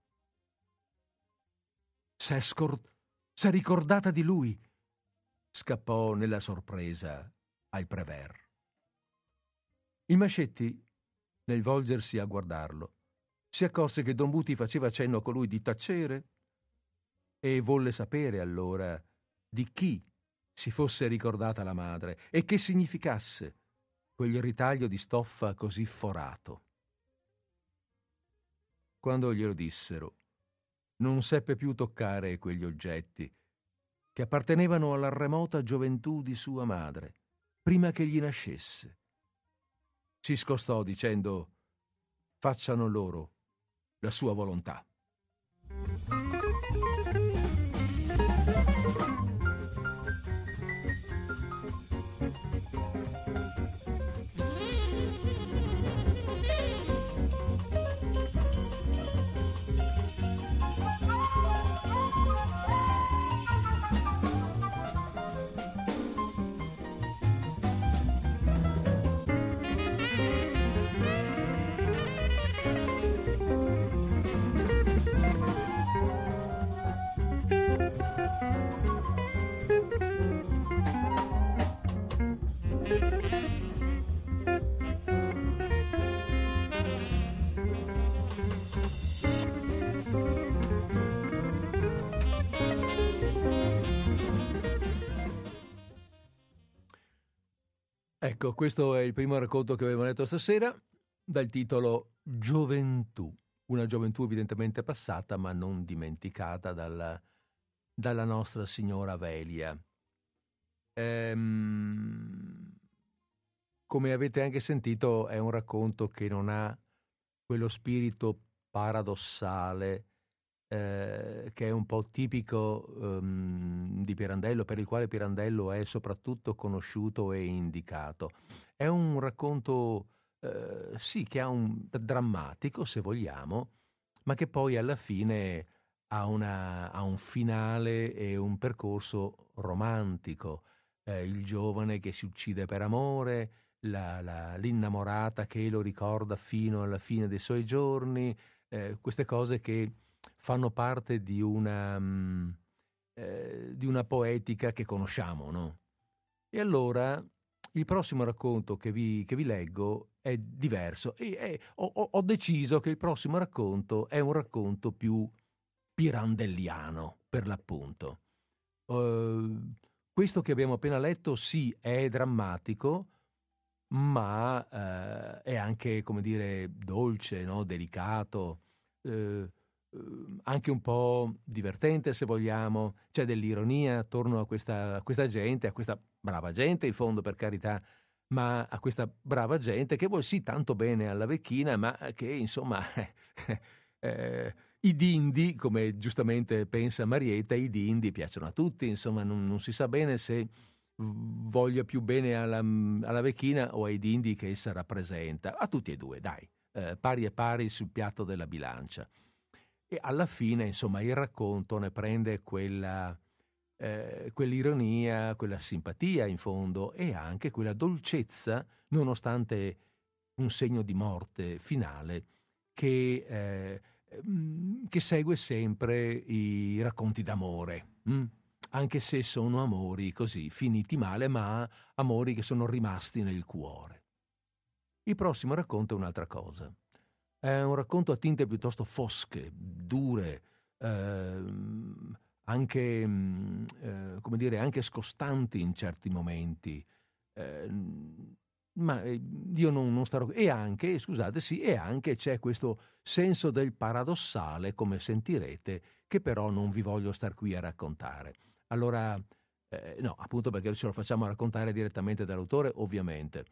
S'è scor- s'è ricordata di lui, scappò nella sorpresa al Prever. Il Mascetti, nel volgersi a guardarlo, si accorse che Don Buti faceva cenno a colui di tacere e volle sapere allora di chi si fosse ricordata la madre e che significasse quel ritaglio di stoffa così forato. Quando glielo dissero, non seppe più toccare quegli oggetti che appartenevano alla remota gioventù di sua madre, prima che gli nascesse. Si scostò dicendo facciano loro la sua volontà. Ecco, questo è il primo racconto che abbiamo letto stasera, dal titolo Gioventù, una gioventù evidentemente passata ma non dimenticata dalla, dalla nostra signora Velia. Ehm, come avete anche sentito, è un racconto che non ha quello spirito paradossale eh, che è un po' tipico um, di Pirandello, per il quale Pirandello è soprattutto conosciuto e indicato. È un racconto, eh, sì, che ha un drammatico, se vogliamo, ma che poi alla fine ha, una, ha un finale e un percorso romantico. Eh, il giovane che si uccide per amore, la, la, l'innamorata che lo ricorda fino alla fine dei suoi giorni, eh, queste cose che fanno parte di una, mm, eh, di una poetica che conosciamo, no? E allora il prossimo racconto che vi, che vi leggo è diverso e è, ho, ho, deciso che il prossimo racconto è un racconto più pirandelliano, per l'appunto. Uh, questo che abbiamo appena letto sì è drammatico, ma uh, è anche, come dire, dolce, no? delicato. Uh, anche un po' divertente se vogliamo, c'è dell'ironia attorno a questa, a questa, gente, a questa brava gente in fondo per carità, ma a questa brava gente che vuol sì tanto bene alla vecchina, ma che insomma eh, i dindi, come giustamente pensa Marietta, i dindi piacciono a tutti, insomma non, non si sa bene se voglia più bene alla, alla, vecchina o ai dindi che essa rappresenta, a tutti e due, dai, eh, pari e pari sul piatto della bilancia. E alla fine, insomma, il racconto ne prende quella, eh, quell'ironia, quella simpatia in fondo e anche quella dolcezza, nonostante un segno di morte finale, che, eh, mm, che segue sempre i racconti d'amore. Hm? Anche se sono amori così, finiti male, ma amori che sono rimasti nel cuore. Il prossimo racconto è un'altra cosa. È un racconto a tinte piuttosto fosche, dure, eh, anche, mm, eh, come dire, anche scostanti in certi momenti. Eh, ma io non, non, starò... E anche, scusate, sì, e anche c'è questo senso del paradossale, come sentirete, che però non vi voglio star qui a raccontare. Allora, eh, no, appunto perché ce lo facciamo raccontare direttamente dall'autore, ovviamente.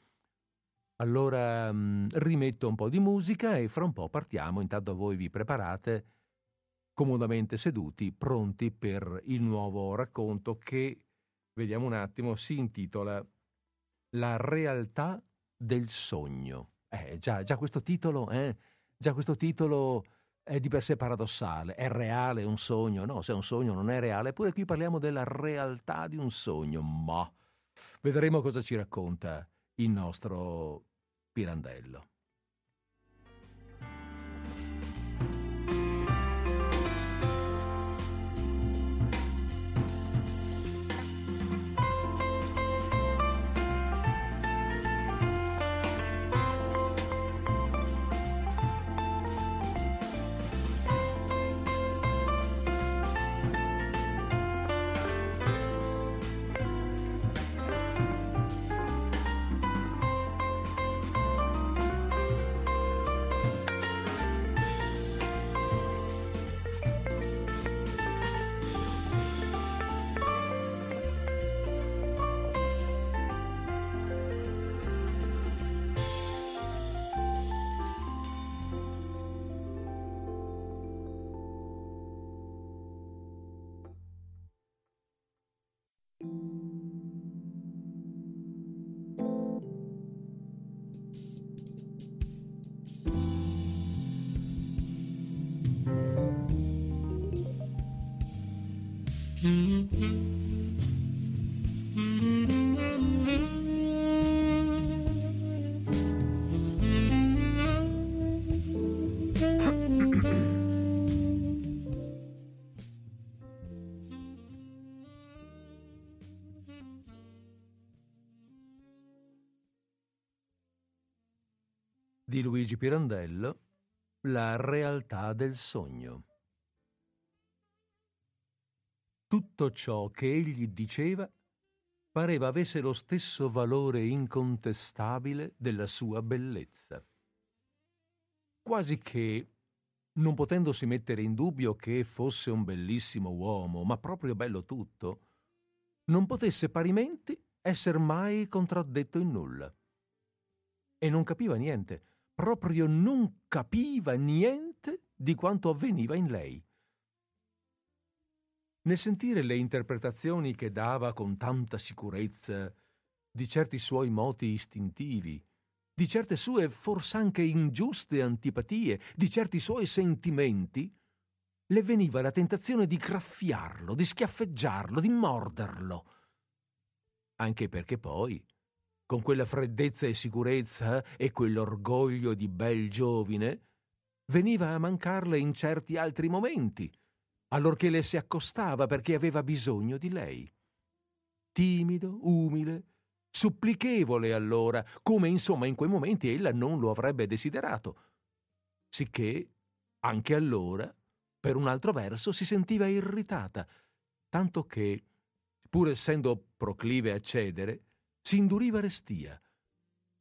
Allora mh, mm, rimetto un po' di musica e fra un po' partiamo, intanto voi vi preparate comodamente seduti, pronti per il nuovo racconto che, vediamo un attimo, si intitola La realtà del sogno. Eh, già, già questo titolo, eh, già questo titolo è di per sé paradossale. È reale un sogno? No, se è un sogno non è reale. Eppure qui parliamo della realtà di un sogno. Ma vedremo cosa ci racconta il nostro Pirandello. Di Luigi Pirandello, La realtà del sogno. Tutto ciò che egli diceva pareva avesse lo stesso valore incontestabile della sua bellezza. Quasi che, non potendosi mettere in dubbio che fosse un bellissimo uomo, ma proprio bello tutto, non potesse parimenti esser mai contraddetto in nulla. E non capiva niente, proprio non capiva niente di quanto avveniva in lei. Nel sentire le interpretazioni che dava con tanta sicurezza di certi suoi moti istintivi, di certe sue fors'anche ingiuste antipatie, di certi suoi sentimenti, le veniva la tentazione di graffiarlo, di schiaffeggiarlo, di morderlo. Anche perché poi, con quella freddezza e sicurezza e quell'orgoglio di bel giovine, veniva a mancarle in certi altri momenti, allorché le si accostava perché aveva bisogno di lei. Timido, umile, supplichevole allora, come insomma in quei momenti ella non lo avrebbe desiderato, sicché anche allora, per un altro verso, si sentiva irritata, tanto che, pur essendo proclive a cedere, si induriva restia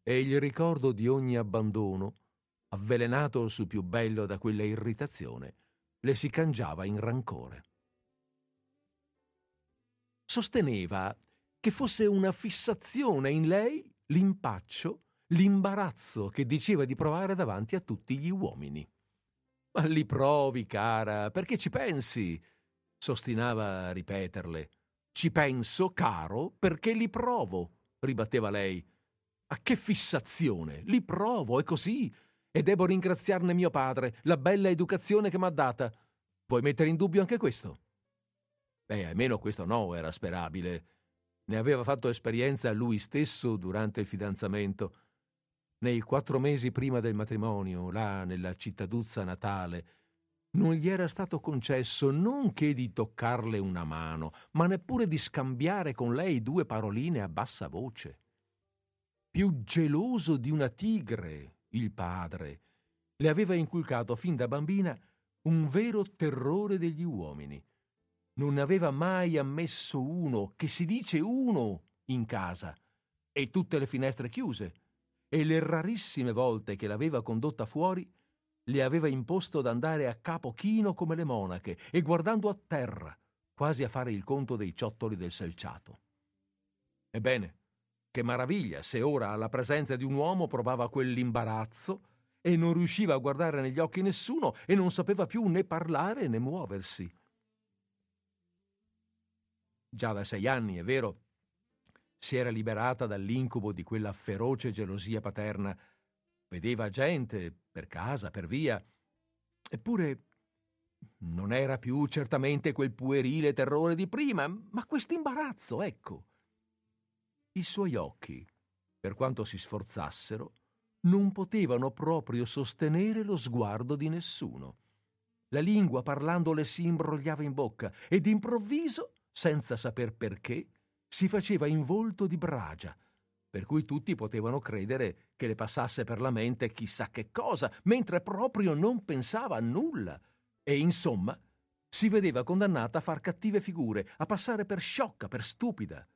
e il ricordo di ogni abbandono, avvelenato su più bello da quella irritazione, le si cangiava in rancore. Sosteneva che fosse una fissazione in lei l'impaccio, l'imbarazzo che diceva di provare davanti a tutti gli uomini. Ma li provi, cara, perché ci pensi? s'ostinava a ripeterle. Ci penso, caro, perché li provo ribatteva lei. A che fissazione! Li provo, è così. E devo ringraziarne mio padre, la bella educazione che m'ha data. Vuoi mettere in dubbio anche questo? Beh, almeno questo no, era sperabile. Ne aveva fatto esperienza lui stesso durante il fidanzamento. Nei quattro mesi prima del matrimonio, là nella cittaduzza natale, non gli era stato concesso non che di toccarle una mano, ma neppure di scambiare con lei due paroline a bassa voce. Più geloso di una tigre, il padre, le aveva inculcato fin da bambina un vero terrore degli uomini. Non ne aveva mai ammesso uno, che si dice uno, in casa, e tutte le finestre chiuse, e le rarissime volte che l'aveva condotta fuori le aveva imposto d'andare a capo chino come le monache e guardando a terra, quasi a fare il conto dei ciottoli del selciato. Ebbene, che maraviglia se ora alla presenza di un uomo provava quell'imbarazzo e non riusciva a guardare negli occhi nessuno e non sapeva più né parlare né muoversi. Già da sei anni, è vero, si era liberata dall'incubo di quella feroce gelosia paterna. Vedeva gente per casa, per via, eppure non era più certamente quel puerile terrore di prima, ma quest'imbarazzo, ecco. I suoi occhi, per quanto si sforzassero, non potevano proprio sostenere lo sguardo di nessuno. La lingua parlando le si imbrogliava in bocca e d'improvviso, senza saper perché, si faceva in volto di bragia, per cui tutti potevano credere che le passasse per la mente chissà che cosa, mentre proprio non pensava a nulla. E insomma, si vedeva condannata a far cattive figure, a passare per sciocca, per stupida.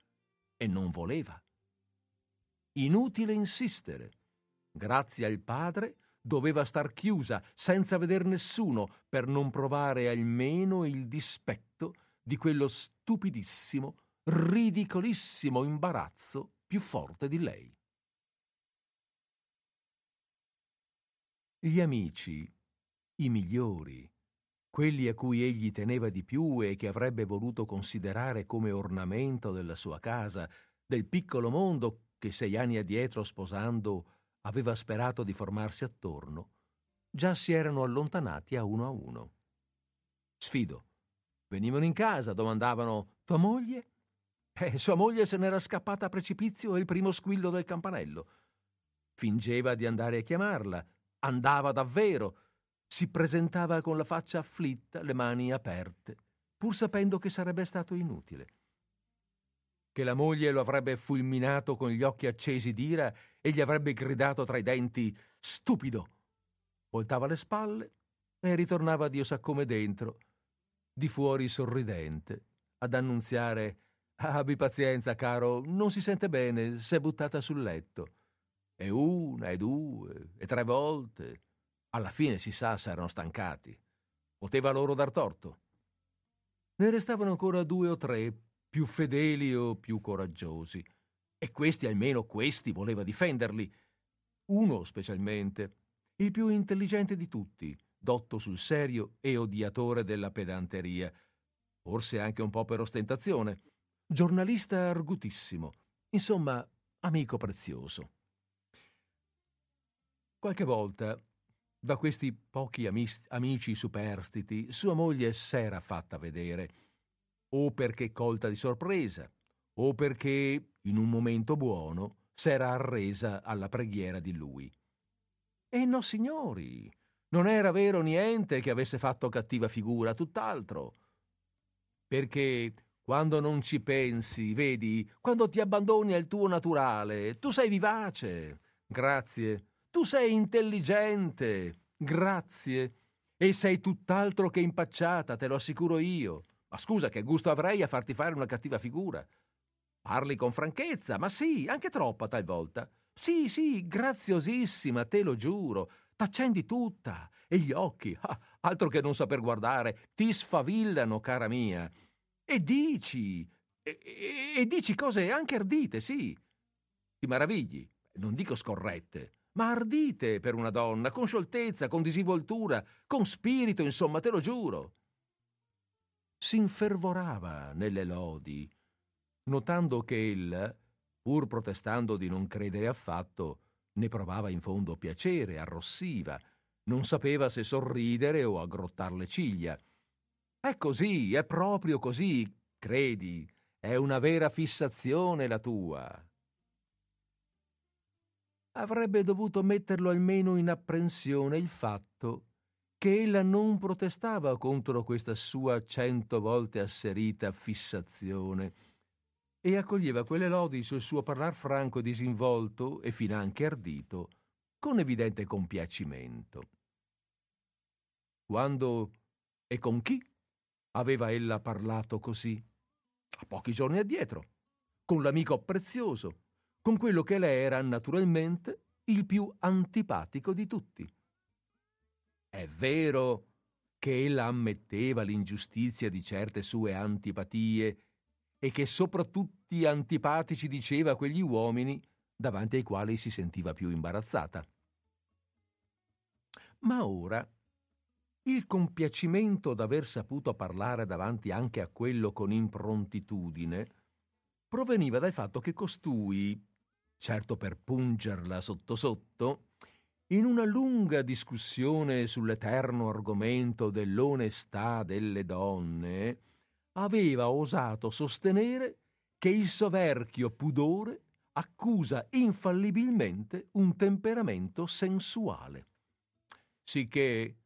E non voleva. Inutile insistere. Grazie al padre doveva star chiusa, senza veder nessuno, per non provare almeno il dispetto di quello stupidissimo, ridicolissimo imbarazzo più forte di lei. Gli amici, i migliori, quelli a cui egli teneva di più e che avrebbe voluto considerare come ornamento della sua casa, del piccolo mondo che sei anni addietro sposando aveva sperato di formarsi attorno, già si erano allontanati a uno a uno. Sfido. Venivano in casa, domandavano Tua moglie? Eh, sua moglie se n'era scappata a precipizio e il primo squillo del campanello. Fingeva di andare a chiamarla, andava davvero, si presentava con la faccia afflitta, le mani aperte, pur sapendo che sarebbe stato inutile che la moglie lo avrebbe fulminato con gli occhi accesi d'ira e gli avrebbe gridato tra i denti Stupido! Voltava le spalle e ritornava Dio sa come dentro, di fuori sorridente, ad annunziare Abbi pazienza, caro, non si sente bene, s'è buttata sul letto. E una, e due, e tre volte. Alla fine si sa s'erano stancati. Poteva loro dar torto. Ne restavano ancora due o tre più fedeli o più coraggiosi. E questi, almeno questi, voleva difenderli. Uno specialmente, il più intelligente di tutti, dotto sul serio e odiatore della pedanteria, forse anche un po' per ostentazione, giornalista argutissimo, insomma, amico prezioso. Qualche volta, da questi pochi amici superstiti, sua moglie s'era fatta vedere o perché colta di sorpresa, o perché, in un momento buono, s'era arresa alla preghiera di lui. E no, signori, non era vero niente che avesse fatto cattiva figura, tutt'altro. Perché quando non ci pensi, vedi, quando ti abbandoni al tuo naturale, tu sei vivace, grazie, tu sei intelligente, grazie, e sei tutt'altro che impacciata, te lo assicuro io. Ma scusa, che gusto avrei a farti fare una cattiva figura? Parli con franchezza, ma sì, anche troppa talvolta. Sì, sì, graziosissima, te lo giuro. T'accendi tutta. E gli occhi, ah, altro che non saper guardare, ti sfavillano, cara mia. E dici, e, e, e dici cose anche ardite, sì. Ti maravigli, non dico scorrette, ma ardite per una donna, con scioltezza, con disinvoltura, con spirito, insomma, te lo giuro s'infervorava nelle lodi, notando che ella, pur protestando di non credere affatto, ne provava in fondo piacere, arrossiva, non sapeva se sorridere o aggrottar le ciglia. È così, è proprio così, credi, è una vera fissazione la tua. Avrebbe dovuto metterlo almeno in apprensione il fatto che ella non protestava contro questa sua cento volte asserita fissazione e accoglieva quelle lodi sul suo parlar franco e disinvolto e finanche ardito con evidente compiacimento. Quando e con chi aveva ella parlato così? A pochi giorni addietro, con l'amico prezioso, con quello che le era naturalmente il più antipatico di tutti. È vero che ella ammetteva l'ingiustizia di certe sue antipatie e che sopra tutti tutti antipatici diceva a quegli uomini davanti ai quali si sentiva più imbarazzata. Ma ora il compiacimento d'aver saputo parlare davanti anche a quello con improntitudine proveniva dal fatto che costui, certo per pungerla sotto sotto, in una lunga discussione sull'eterno argomento dell'onestà delle donne, aveva osato sostenere che il soverchio pudore accusa infallibilmente un temperamento sensuale. Sicché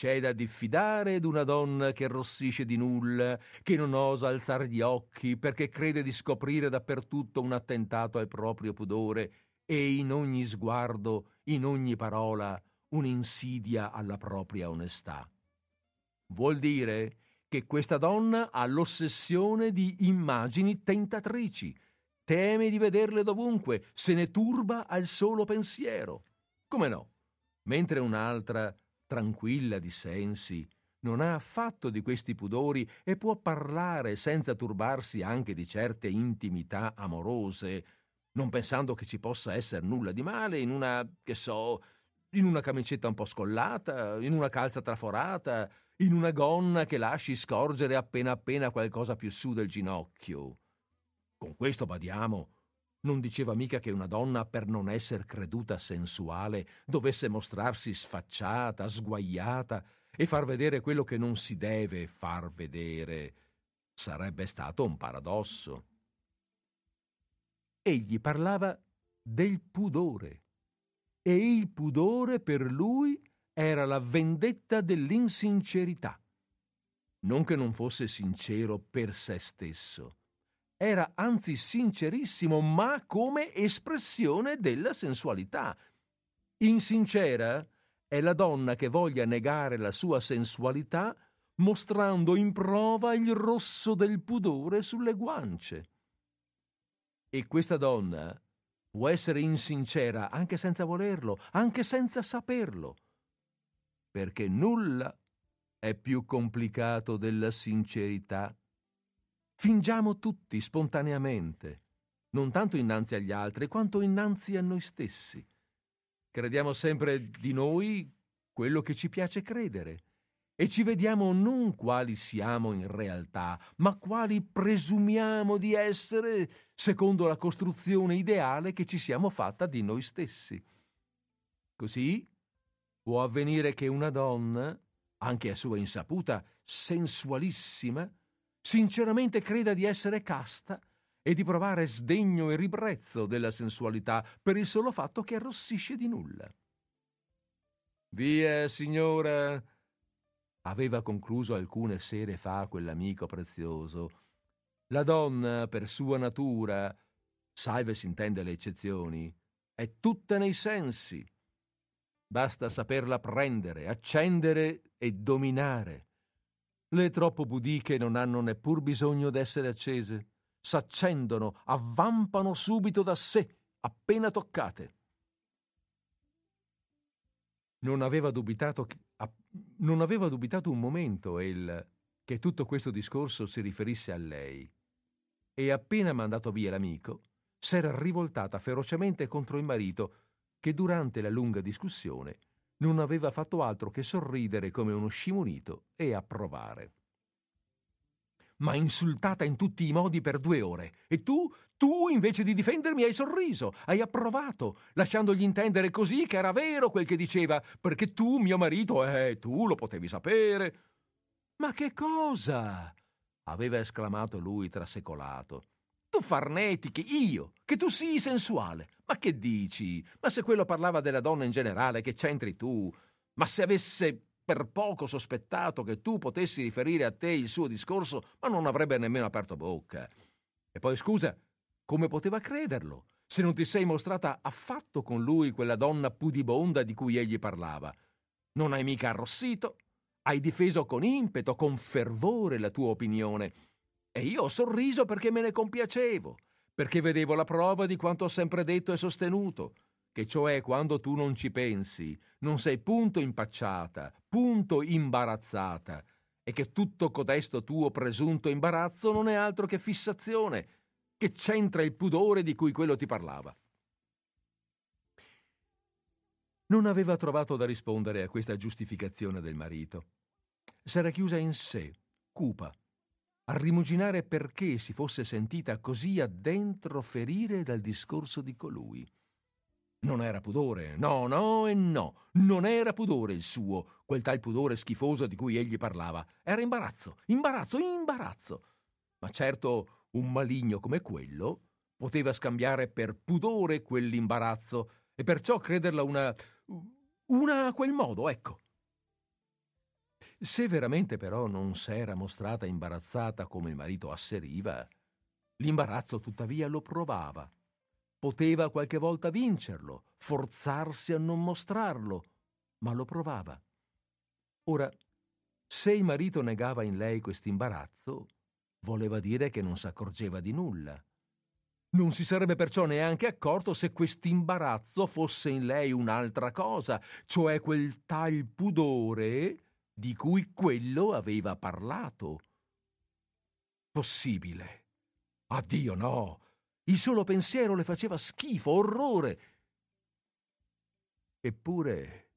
c'è da diffidare d'una donna che rossisce di nulla, che non osa alzare gli occhi perché crede di scoprire dappertutto un attentato al proprio pudore e in ogni sguardo, in ogni parola, un'insidia alla propria onestà. Vuol dire che questa donna ha l'ossessione di immagini tentatrici, teme di vederle dovunque, se ne turba al solo pensiero. Come no? Mentre un'altra, tranquilla di sensi, non ha affatto di questi pudori e può parlare senza turbarsi anche di certe intimità amorose, non pensando che ci possa essere nulla di male in una, che so, in una camicetta un po' scollata, in una calza traforata, in una gonna che lasci scorgere appena appena qualcosa più su del ginocchio. Con questo badiamo. Non diceva mica che una donna, per non essere creduta sensuale, dovesse mostrarsi sfacciata, sguaiata e far vedere quello che non si deve far vedere. Sarebbe stato un paradosso egli parlava del pudore e il pudore per lui era la vendetta dell'insincerità. Non che non fosse sincero per se stesso, era anzi sincerissimo, ma come espressione della sensualità. Insincera è la donna che voglia negare la sua sensualità mostrando in prova il rosso del pudore sulle guance. E questa donna può essere insincera anche senza volerlo, anche senza saperlo, perché nulla è più complicato della sincerità. Fingiamo tutti spontaneamente, non tanto innanzi agli altri quanto innanzi a noi stessi. Crediamo sempre di noi quello che ci piace credere e ci vediamo non quali siamo in realtà, ma quali presumiamo di essere secondo la costruzione ideale che ci siamo fatta di noi stessi. Così può avvenire che una donna, anche a sua insaputa, sensualissima, sinceramente creda di essere casta e di provare sdegno e ribrezzo della sensualità per il solo fatto che arrossisce di nulla. Via, signora, aveva concluso alcune sere fa quell'amico prezioso. La donna, per sua natura, salve si intende le eccezioni, è tutta nei sensi. Basta saperla prendere, accendere e dominare. Le troppo budiche non hanno neppur bisogno d'essere accese. S'accendono, avvampano subito da sé, appena toccate. Non aveva dubitato non aveva dubitato un momento El che tutto questo discorso si riferisse a lei e appena mandato via l'amico s'era rivoltata ferocemente contro il marito che durante la lunga discussione non aveva fatto altro che sorridere come uno scimunito e approvare. Ma insultata in tutti i modi per due ore, e tu tu, invece di difendermi, hai sorriso, hai approvato, lasciandogli intendere così che era vero quel che diceva, perché tu, mio marito, eh, tu lo potevi sapere. Ma che cosa? aveva esclamato lui trasecolato. Tu farnetichi, io, che tu sii sensuale. Ma che dici? Ma se quello parlava della donna in generale, che c'entri tu? Ma se avesse per poco sospettato che tu potessi riferire a te il suo discorso, ma non avrebbe nemmeno aperto bocca. E poi scusa, come poteva crederlo, se non ti sei mostrata affatto con lui quella donna pudibonda di cui egli parlava? Non hai mica arrossito? Hai difeso con impeto, con fervore la tua opinione. E io ho sorriso perché me ne compiacevo, perché vedevo la prova di quanto ho sempre detto e sostenuto, che cioè quando tu non ci pensi, non sei punto impacciata, punto imbarazzata, e che tutto codesto tuo presunto imbarazzo non è altro che fissazione, che c'entra il pudore di cui quello ti parlava? Non aveva trovato da rispondere a questa giustificazione del marito. S'era chiusa in sé, cupa, a rimuginare perché si fosse sentita così addentro ferire dal discorso di colui. Non era pudore, no, no e no, non era pudore il suo, quel tal pudore schifoso di cui egli parlava. Era imbarazzo, imbarazzo, imbarazzo. Ma certo un maligno come quello poteva scambiare per pudore quell'imbarazzo e perciò crederla una. una a quel modo, ecco. Se veramente però non s'era mostrata imbarazzata come il marito asseriva, l'imbarazzo tuttavia lo provava. Poteva qualche volta vincerlo, forzarsi a non mostrarlo, ma lo provava. Ora, se il marito negava in lei quest'imbarazzo, voleva dire che non s'accorgeva di nulla. Non si sarebbe perciò neanche accorto se quest'imbarazzo fosse in lei un'altra cosa, cioè quel tal pudore di cui quello aveva parlato. Possibile. Addio no. Il solo pensiero le faceva schifo, orrore. Eppure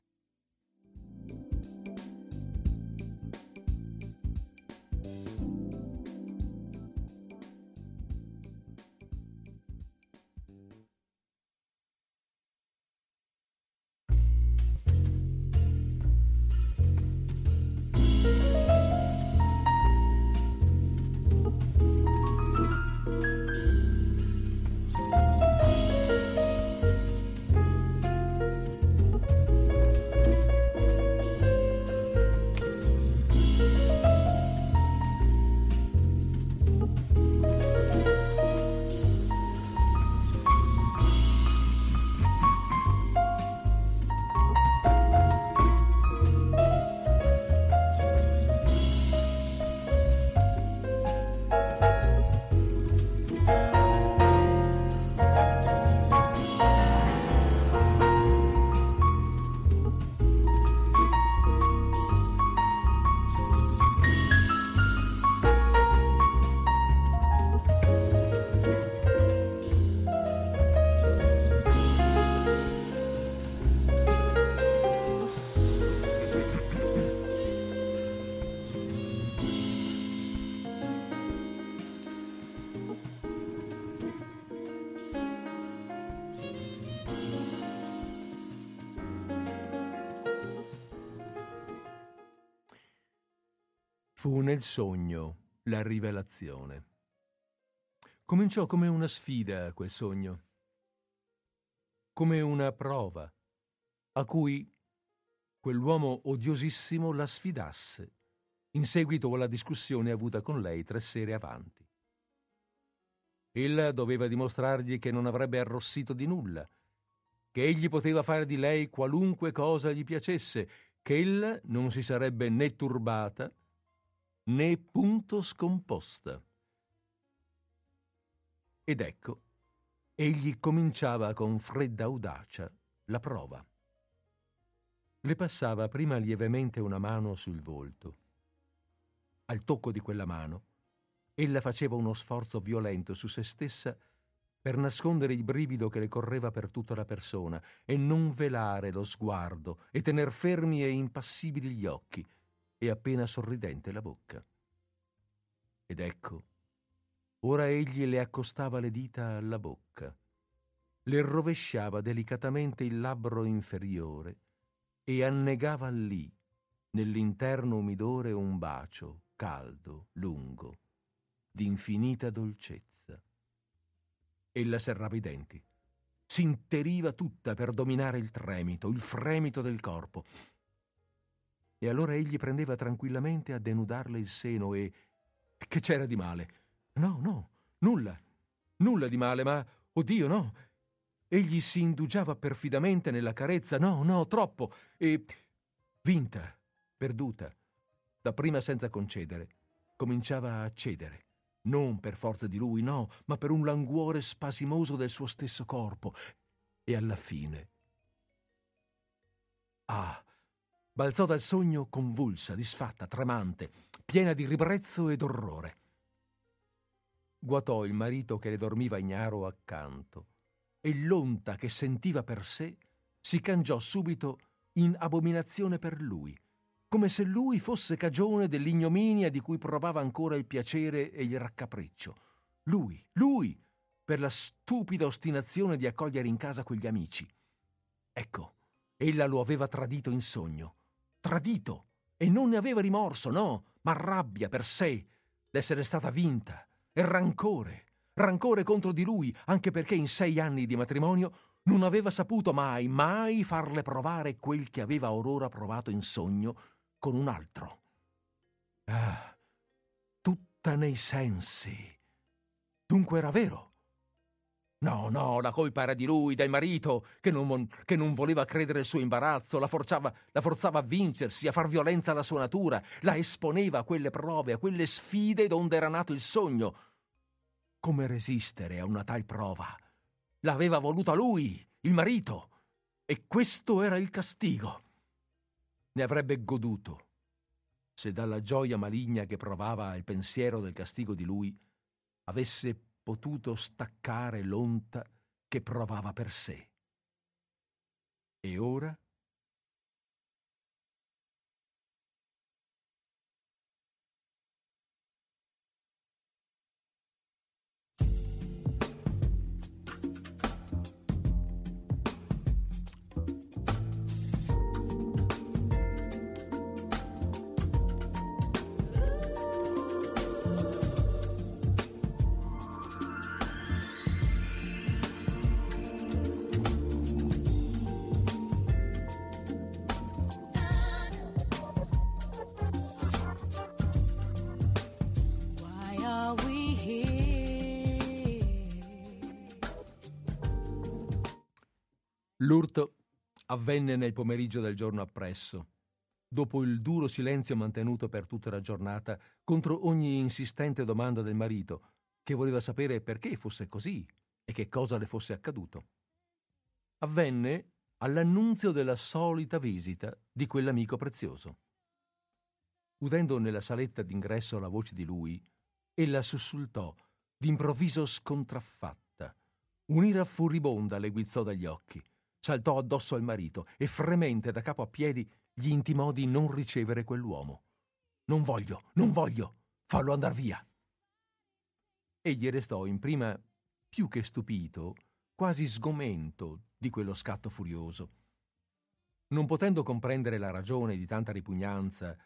Fu nel sogno la rivelazione. Cominciò come una sfida quel sogno, come una prova a cui quell'uomo odiosissimo la sfidasse in seguito alla discussione avuta con lei tre sere avanti. Ella doveva dimostrargli che non avrebbe arrossito di nulla, che egli poteva fare di lei qualunque cosa gli piacesse, che ella non si sarebbe né turbata né punto scomposta. Ed ecco, egli cominciava con fredda audacia la prova. Le passava prima lievemente una mano sul volto. Al tocco di quella mano, ella faceva uno sforzo violento su se stessa per nascondere il brivido che le correva per tutta la persona e non velare lo sguardo e tener fermi e impassibili gli occhi, e appena sorridente la bocca. Ed ecco, ora egli le accostava le dita alla bocca, le rovesciava delicatamente il labbro inferiore e annegava lì, nell'interno umidore, un bacio caldo, lungo, d'infinita dolcezza. Ella serrava i denti, si interiva tutta per dominare il tremito, il fremito del corpo, e allora egli prendeva tranquillamente a denudarle il seno e, che c'era di male. No, no, nulla, nulla di male, ma, oddio, no. Egli si indugiava perfidamente nella carezza, no, no, troppo, e vinta, perduta, dapprima senza concedere, cominciava a cedere. Non per forza di lui, no, ma per un languore spasimoso del suo stesso corpo. E alla fine. Ah, balzò dal sogno convulsa, disfatta, tremante, piena di ribrezzo ed orrore. guatò il marito che le dormiva ignaro accanto e l'onta che sentiva per sé si cangiò subito in abominazione per lui, come se lui fosse cagione dell'ignominia di cui provava ancora il piacere e il raccapriccio. Lui, lui, per la stupida ostinazione di accogliere in casa quegli amici. Ecco, ella lo aveva tradito in sogno. Tradito! E non ne aveva rimorso, no, ma rabbia per sé d'essere stata vinta, e rancore, rancore contro di lui, anche perché in sei anni di matrimonio non aveva saputo mai, mai farle provare quel che aveva orora provato in sogno con un altro. Ah, tutta nei sensi. Dunque era vero. No, no, la colpa era di lui, del marito, che non, che non voleva credere il suo imbarazzo, la, forciava, la forzava a vincersi, a far violenza alla sua natura, la esponeva a quelle prove, a quelle sfide donde era nato il sogno. Come resistere a una tal prova? L'aveva voluta lui, il marito, e questo era il castigo. Ne avrebbe goduto se dalla gioia maligna che provava il pensiero del castigo di lui avesse potuto staccare l'onta che provava per sé. E ora? L'urto avvenne nel pomeriggio del giorno appresso, dopo il duro silenzio mantenuto per tutta la giornata contro ogni insistente domanda del marito, che voleva sapere perché fosse così e che cosa le fosse accaduto. Avvenne all'annunzio della solita visita di quell'amico prezioso. Udendo nella saletta d'ingresso la voce di lui, ella sussultò, d'improvviso scontraffatta. Un'ira furibonda le guizzò dagli occhi saltò addosso al marito e fremente da capo a piedi gli intimò di non ricevere quell'uomo. Non voglio, non voglio, fallo andar via. Egli restò in prima più che stupito, quasi sgomento di quello scatto furioso. Non potendo comprendere la ragione di tanta ripugnanza,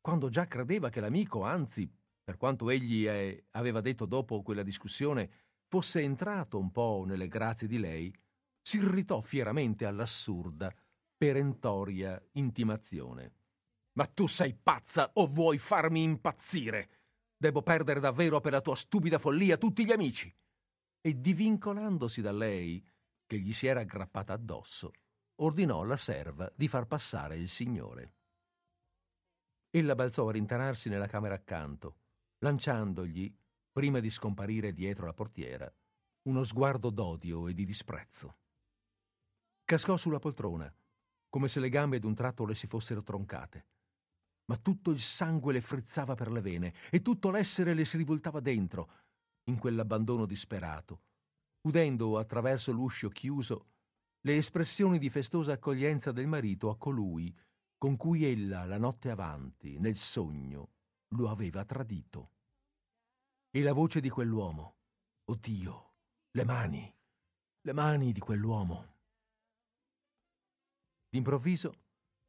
quando già credeva che l'amico, anzi, per quanto egli eh, aveva detto dopo quella discussione, fosse entrato un po' nelle grazie di lei, si irritò fieramente all'assurda, perentoria intimazione. Ma tu sei pazza o vuoi farmi impazzire? Devo perdere davvero per la tua stupida follia tutti gli amici. E divincolandosi da lei, che gli si era aggrappata addosso, ordinò alla serva di far passare il signore. Ella balzò a rintanarsi nella camera accanto, lanciandogli, prima di scomparire dietro la portiera, uno sguardo d'odio e di disprezzo. Cascò sulla poltrona, come se le gambe d'un tratto le si fossero troncate. Ma tutto il sangue le frizzava per le vene e tutto l'essere le si rivoltava dentro, in quell'abbandono disperato, udendo attraverso l'uscio chiuso le espressioni di festosa accoglienza del marito a colui con cui ella la notte avanti, nel sogno, lo aveva tradito. E la voce di quell'uomo, oddio, le mani, le mani di quell'uomo. D'improvviso,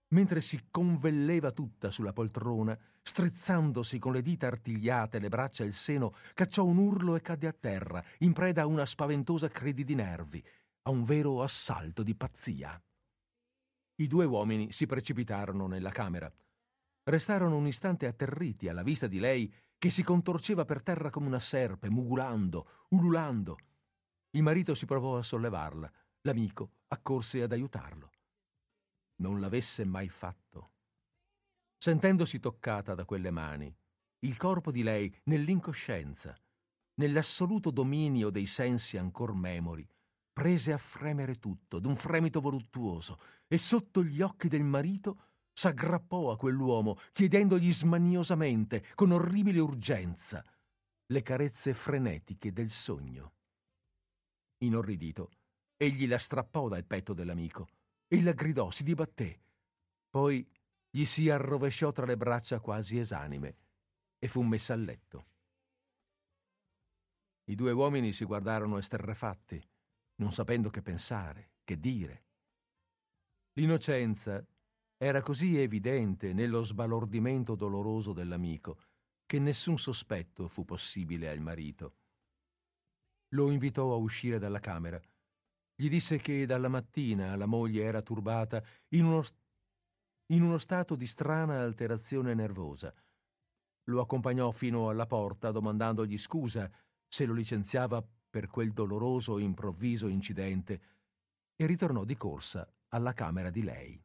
mentre si convelleva tutta sulla poltrona, strizzandosi con le dita artigliate, le braccia e il seno, cacciò un urlo e cadde a terra, in preda a una spaventosa credi di nervi, a un vero assalto di pazzia. I due uomini si precipitarono nella camera. Restarono un istante atterriti alla vista di lei che si contorceva per terra come una serpe, mugulando, ululando. Il marito si provò a sollevarla, l'amico accorse ad aiutarlo non l'avesse mai fatto. Sentendosi toccata da quelle mani, il corpo di lei, nell'incoscienza, nell'assoluto dominio dei sensi ancor memori, prese a fremere tutto, d'un fremito voluttuoso, e sotto gli occhi del marito s'aggrappò a quell'uomo, chiedendogli smaniosamente, con orribile urgenza, le carezze frenetiche del sogno. Inorridito, egli la strappò dal petto dell'amico. Ella gridò, si dibatté. Poi gli si arrovesciò tra le braccia quasi esanime e fu messa a letto. I due uomini si guardarono esterrefatti, non sapendo che pensare, che dire. L'innocenza era così evidente nello sbalordimento doloroso dell'amico che nessun sospetto fu possibile al marito. Lo invitò a uscire dalla camera. Gli disse che dalla mattina la moglie era turbata in uno, in uno stato di strana alterazione nervosa. Lo accompagnò fino alla porta domandandogli scusa se lo licenziava per quel doloroso improvviso incidente e ritornò di corsa alla camera di lei.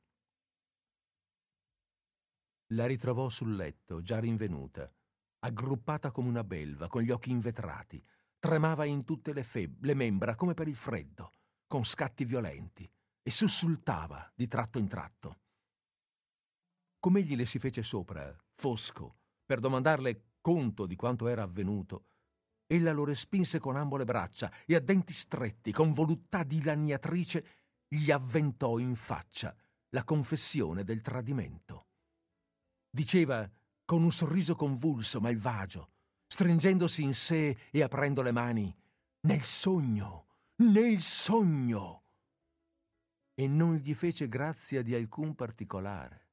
La ritrovò sul letto, già rinvenuta, aggruppata come una belva, con gli occhi invetrati. Tremava in tutte le, feb- le membra come per il freddo, con scatti violenti, e sussultava di tratto in tratto. Com'egli le si fece sopra, fosco, per domandarle conto di quanto era avvenuto, ella lo respinse con ambo le braccia e a denti stretti, con voluttà dilaniatrice, gli avventò in faccia la confessione del tradimento. Diceva con un sorriso convulso, malvagio, stringendosi in sé e aprendo le mani, nel sogno, nel sogno. E non gli fece grazia di alcun particolare.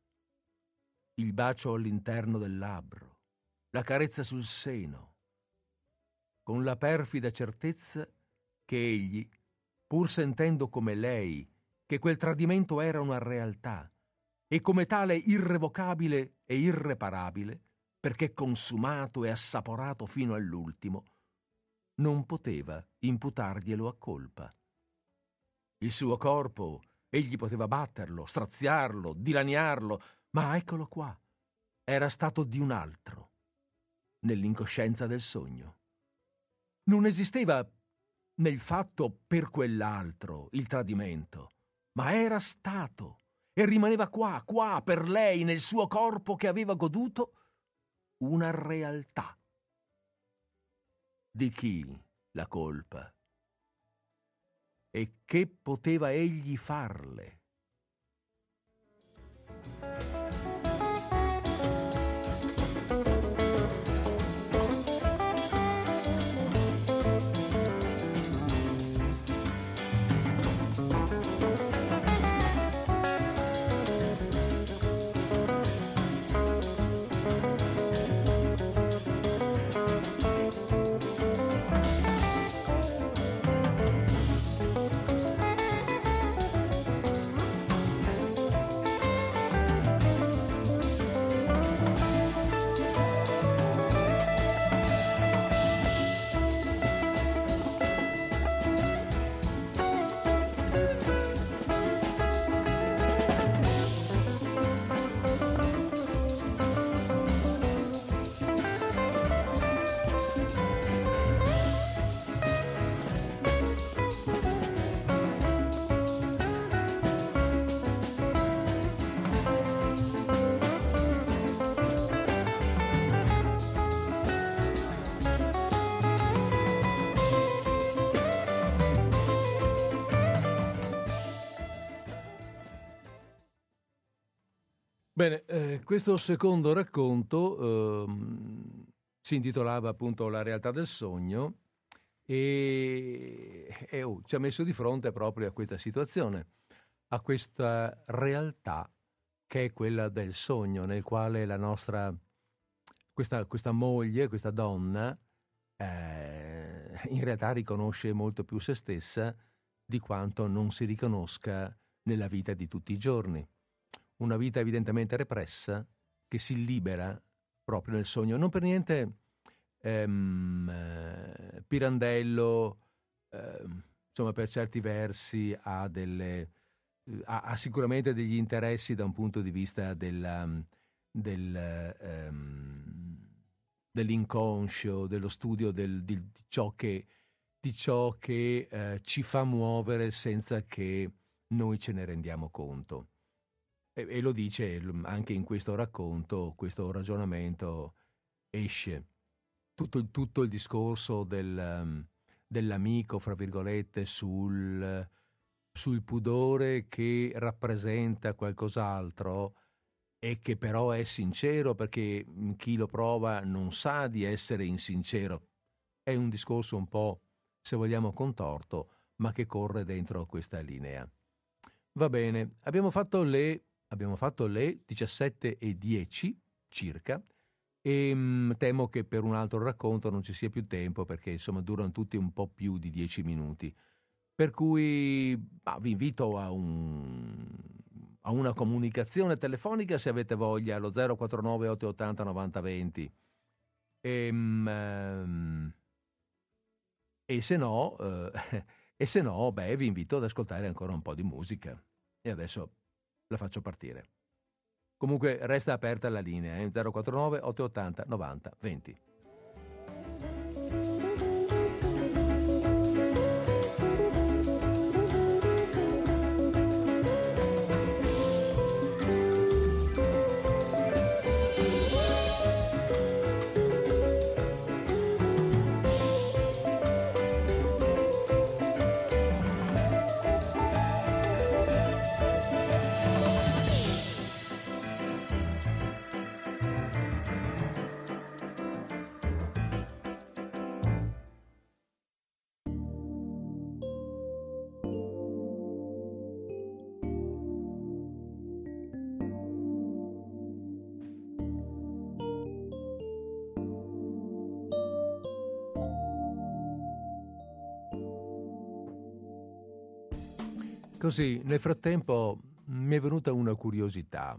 Il bacio all'interno del labbro, la carezza sul seno, con la perfida certezza che egli, pur sentendo come lei che quel tradimento era una realtà, e come tale irrevocabile e irreparabile, perché consumato e assaporato fino all'ultimo, non poteva imputarglielo a colpa. Il suo corpo, egli poteva batterlo, straziarlo, dilaniarlo, ma eccolo qua, era stato di un altro, nell'incoscienza del sogno. Non esisteva nel fatto per quell'altro il tradimento, ma era stato e rimaneva qua, qua, per lei, nel suo corpo che aveva goduto, una realtà. Di chi la colpa? E che poteva egli farle? Bene, eh, questo secondo racconto eh, si intitolava appunto La realtà del sogno e, e oh, ci ha messo di fronte proprio a questa situazione, a questa realtà che è quella del sogno, nel quale la nostra, questa, questa moglie, questa donna, eh, in realtà riconosce molto più se stessa di quanto non si riconosca nella vita di tutti i giorni una vita evidentemente repressa che si libera proprio nel sogno. Non per niente ehm, eh, Pirandello, eh, insomma, per certi versi ha, delle, ha, ha, sicuramente degli interessi da un punto di vista della, del, ehm, dell'inconscio, dello studio del, di, di, ciò che, di ciò che eh, ci fa muovere senza che noi ce ne rendiamo conto. E, e lo dice anche in questo racconto, questo ragionamento esce. tutto, tutto il discorso del, dell'amico, fra virgolette, sul, sul pudore che rappresenta qualcos'altro e che però è sincero perché chi lo prova non sa di essere insincero. È un discorso un po', se vogliamo, contorto, ma che corre dentro questa linea. Va bene, abbiamo fatto le, abbiamo fatto le 17 e 10 circa e mh, mm, temo che per un altro racconto non ci sia più tempo perché insomma durano tutti un po' più di 10 minuti. Per cui bah, vi invito a, un, a, una comunicazione telefonica se avete voglia allo 049 880 9020 e, mh, e se no, eh, e se no beh, vi invito ad ascoltare ancora un po' di musica. E adesso la faccio partire. Comunque resta aperta la linea eh? 049 880 90 20. Così, nel frattempo mi è venuta una curiosità.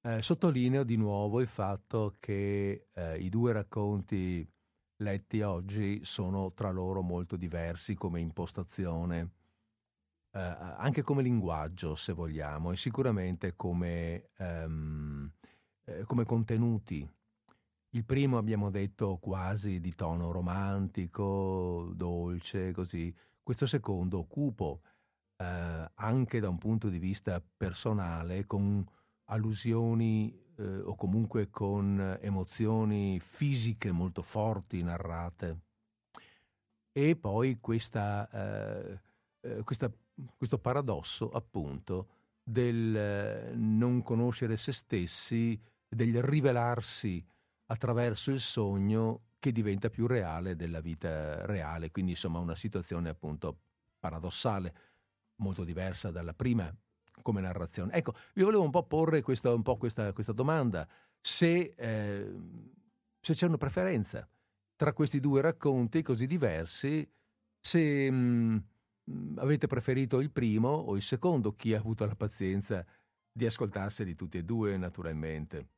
Eh, sottolineo di nuovo il fatto che eh, i due racconti letti oggi sono tra loro molto diversi come impostazione, eh, anche come linguaggio, se vogliamo, e sicuramente come, ehm, eh, come contenuti. Il primo abbiamo detto quasi di tono romantico, dolce, così. Questo secondo cupo eh, anche da un punto di vista personale, con allusioni eh, o comunque con emozioni fisiche molto forti narrate. E poi questa, eh, eh questa, questo paradosso, appunto, del non conoscere se stessi, del rivelarsi attraverso il sogno che diventa più reale della vita reale, quindi insomma una situazione appunto paradossale molto diversa dalla prima come narrazione. Ecco, vi volevo un po' porre questa, po questa, questa domanda, se, eh, se, c'è una preferenza tra questi due racconti così diversi, se mh, mm, avete preferito il primo o il secondo, chi ha avuto la pazienza di ascoltarseli tutti e due naturalmente.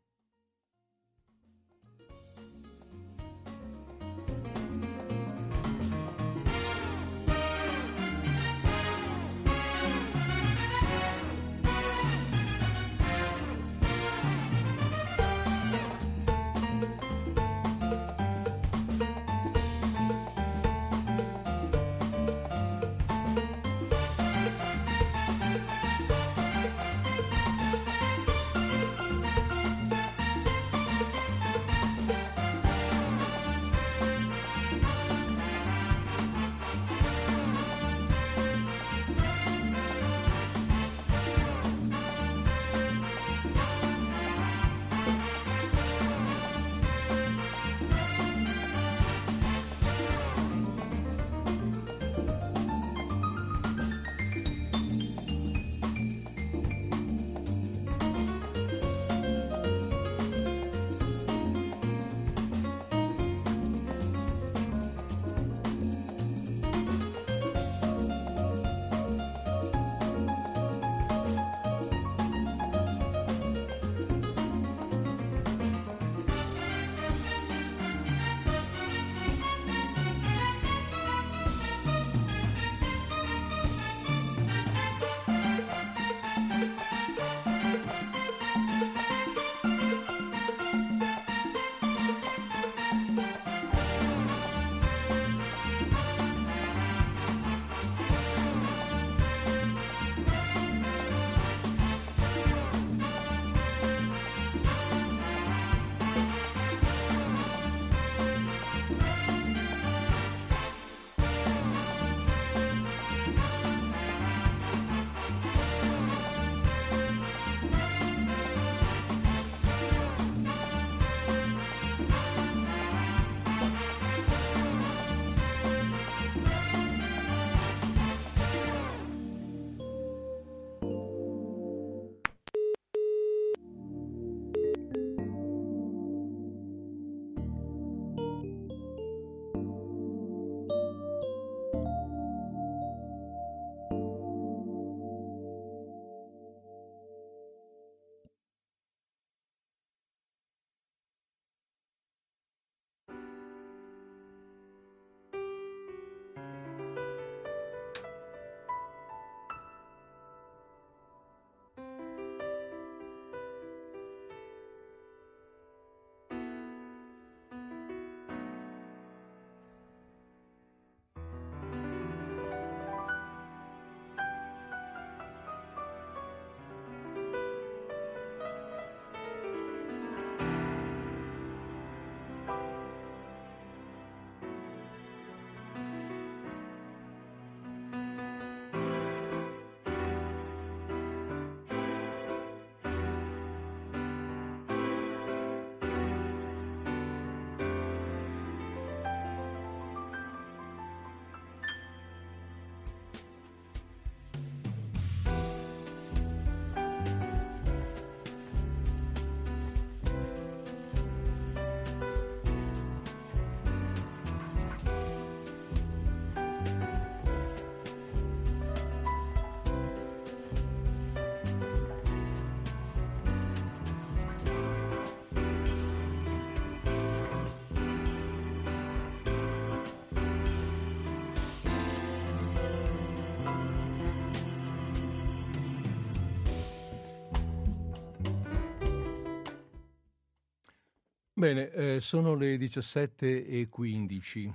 Bene, eh, sono le 17.15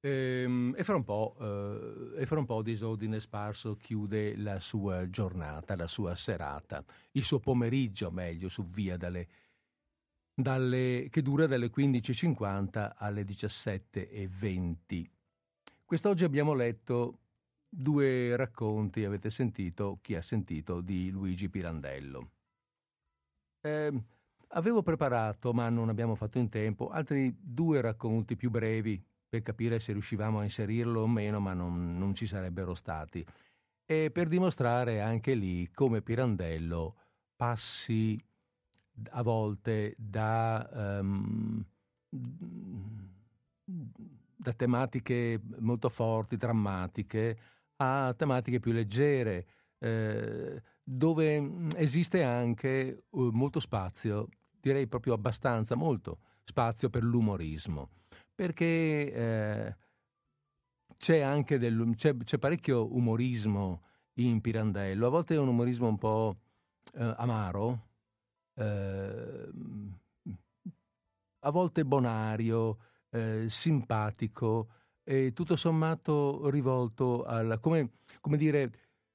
ehm, e, fra un po', eh, e fra un po' Disordine Sparso chiude la sua giornata, la sua serata, il suo pomeriggio meglio su via dalle, dalle, che dura dalle 15.50 alle 17.20. Quest'oggi abbiamo letto due racconti, avete sentito, chi ha sentito, di Luigi Pirandello. Eh, Avevo preparato, ma non abbiamo fatto in tempo, altri due racconti più brevi per capire se riuscivamo a inserirlo o meno, ma non, non ci sarebbero stati. E per dimostrare anche lì come Pirandello passi a volte da, um, da tematiche molto forti, drammatiche, a tematiche più leggere, eh, dove esiste anche uh, molto spazio direi proprio abbastanza, molto spazio per l'umorismo, perché eh, c'è anche del, c'è, c'è, parecchio umorismo in Pirandello, a volte è un umorismo un po' eh, amaro, eh, a volte bonario, eh, simpatico e tutto sommato rivolto al, come, come dire,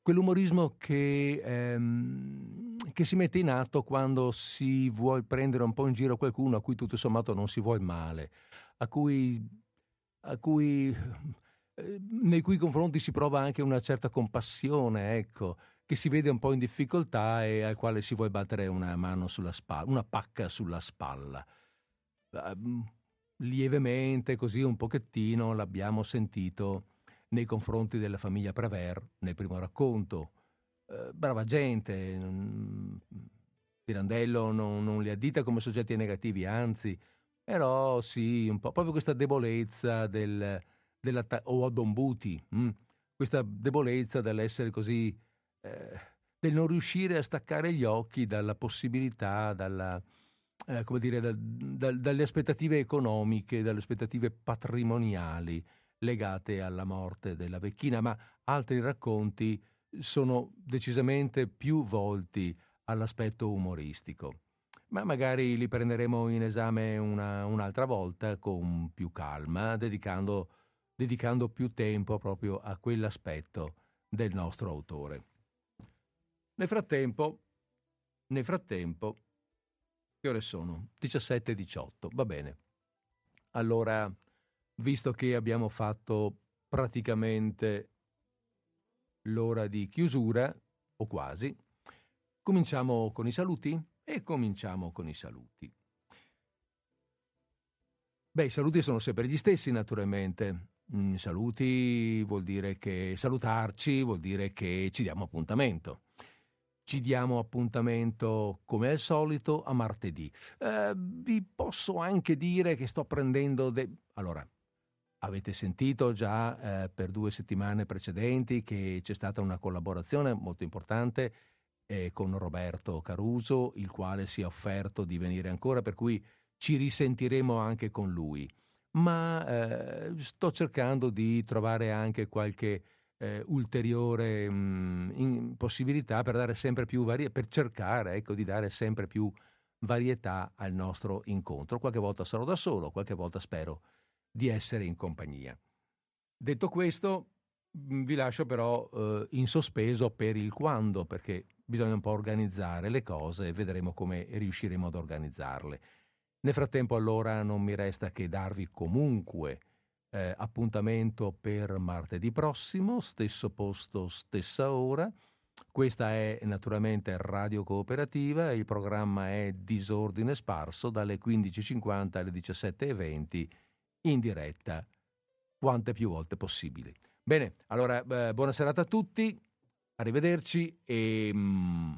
quell'umorismo che, ehm, che, si mette in atto quando si vuole prendere un po' in giro qualcuno a cui tutto sommato non si vuole male, a cui, a cui, eh, nei cui confronti si prova anche una certa compassione, ecco, che si vede un po' in difficoltà e al quale si vuole battere una mano sulla spalla, una pacca sulla spalla. Uh, lievemente, così un pochettino l'abbiamo sentito nei confronti della famiglia Prever nel primo racconto. Eh, brava gente, Pirandello non, non, li addita come soggetti negativi, anzi, però sì, un po' proprio questa debolezza del, o a Don Buti, hm? questa debolezza dell'essere così, eh, del non riuscire a staccare gli occhi dalla possibilità, dalla, eh, dire, da, da, dalle aspettative economiche, dalle aspettative patrimoniali legate alla morte della vecchina, ma altri racconti sono decisamente più volti all'aspetto umoristico. Ma magari li prenderemo in esame una, un'altra volta con più calma, dedicando, dedicando più tempo proprio a quell'aspetto del nostro autore. Nel frattempo, nel frattempo, che ore sono? 17 e 18, va bene. Allora visto che abbiamo fatto praticamente l'ora di chiusura, o quasi, cominciamo con i saluti? E cominciamo con i saluti. Beh, i saluti sono sempre gli stessi, naturalmente. Mm, saluti vuol dire che salutarci vuol dire che ci diamo appuntamento. Ci diamo appuntamento come al solito a martedì. Eh, vi posso anche dire che sto prendendo... De... Allora, Avete sentito già eh, per due settimane precedenti che c'è stata una collaborazione molto importante eh, con Roberto Caruso, il quale si è offerto di venire ancora, per cui ci risentiremo anche con lui. Ma eh, sto cercando di trovare anche qualche eh, ulteriore mh, mm, possibilità per dare sempre più varietà, per cercare ecco, di dare sempre più varietà al nostro incontro. Qualche volta sarò da solo, qualche volta spero di essere in compagnia. Detto questo, vi lascio però eh, in sospeso per il quando, perché bisogna un po' organizzare le cose e vedremo come riusciremo ad organizzarle. Nel frattempo allora non mi resta che darvi comunque eh, appuntamento per martedì prossimo, stesso posto, stessa ora. Questa è naturalmente Radio Cooperativa, il programma è Disordine Sparso dalle 15.50 alle 17.20 in diretta quante più volte possibili. Bene, allora eh, buona serata a tutti, arrivederci e, mm,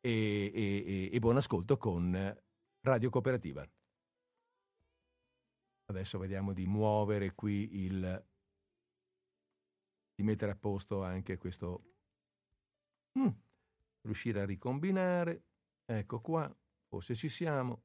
e, e, e buon ascolto con Radio Cooperativa. Adesso vediamo di muovere qui il... di mettere a posto anche questo... Mm, riuscire a ricombinare. Ecco qua, forse ci siamo.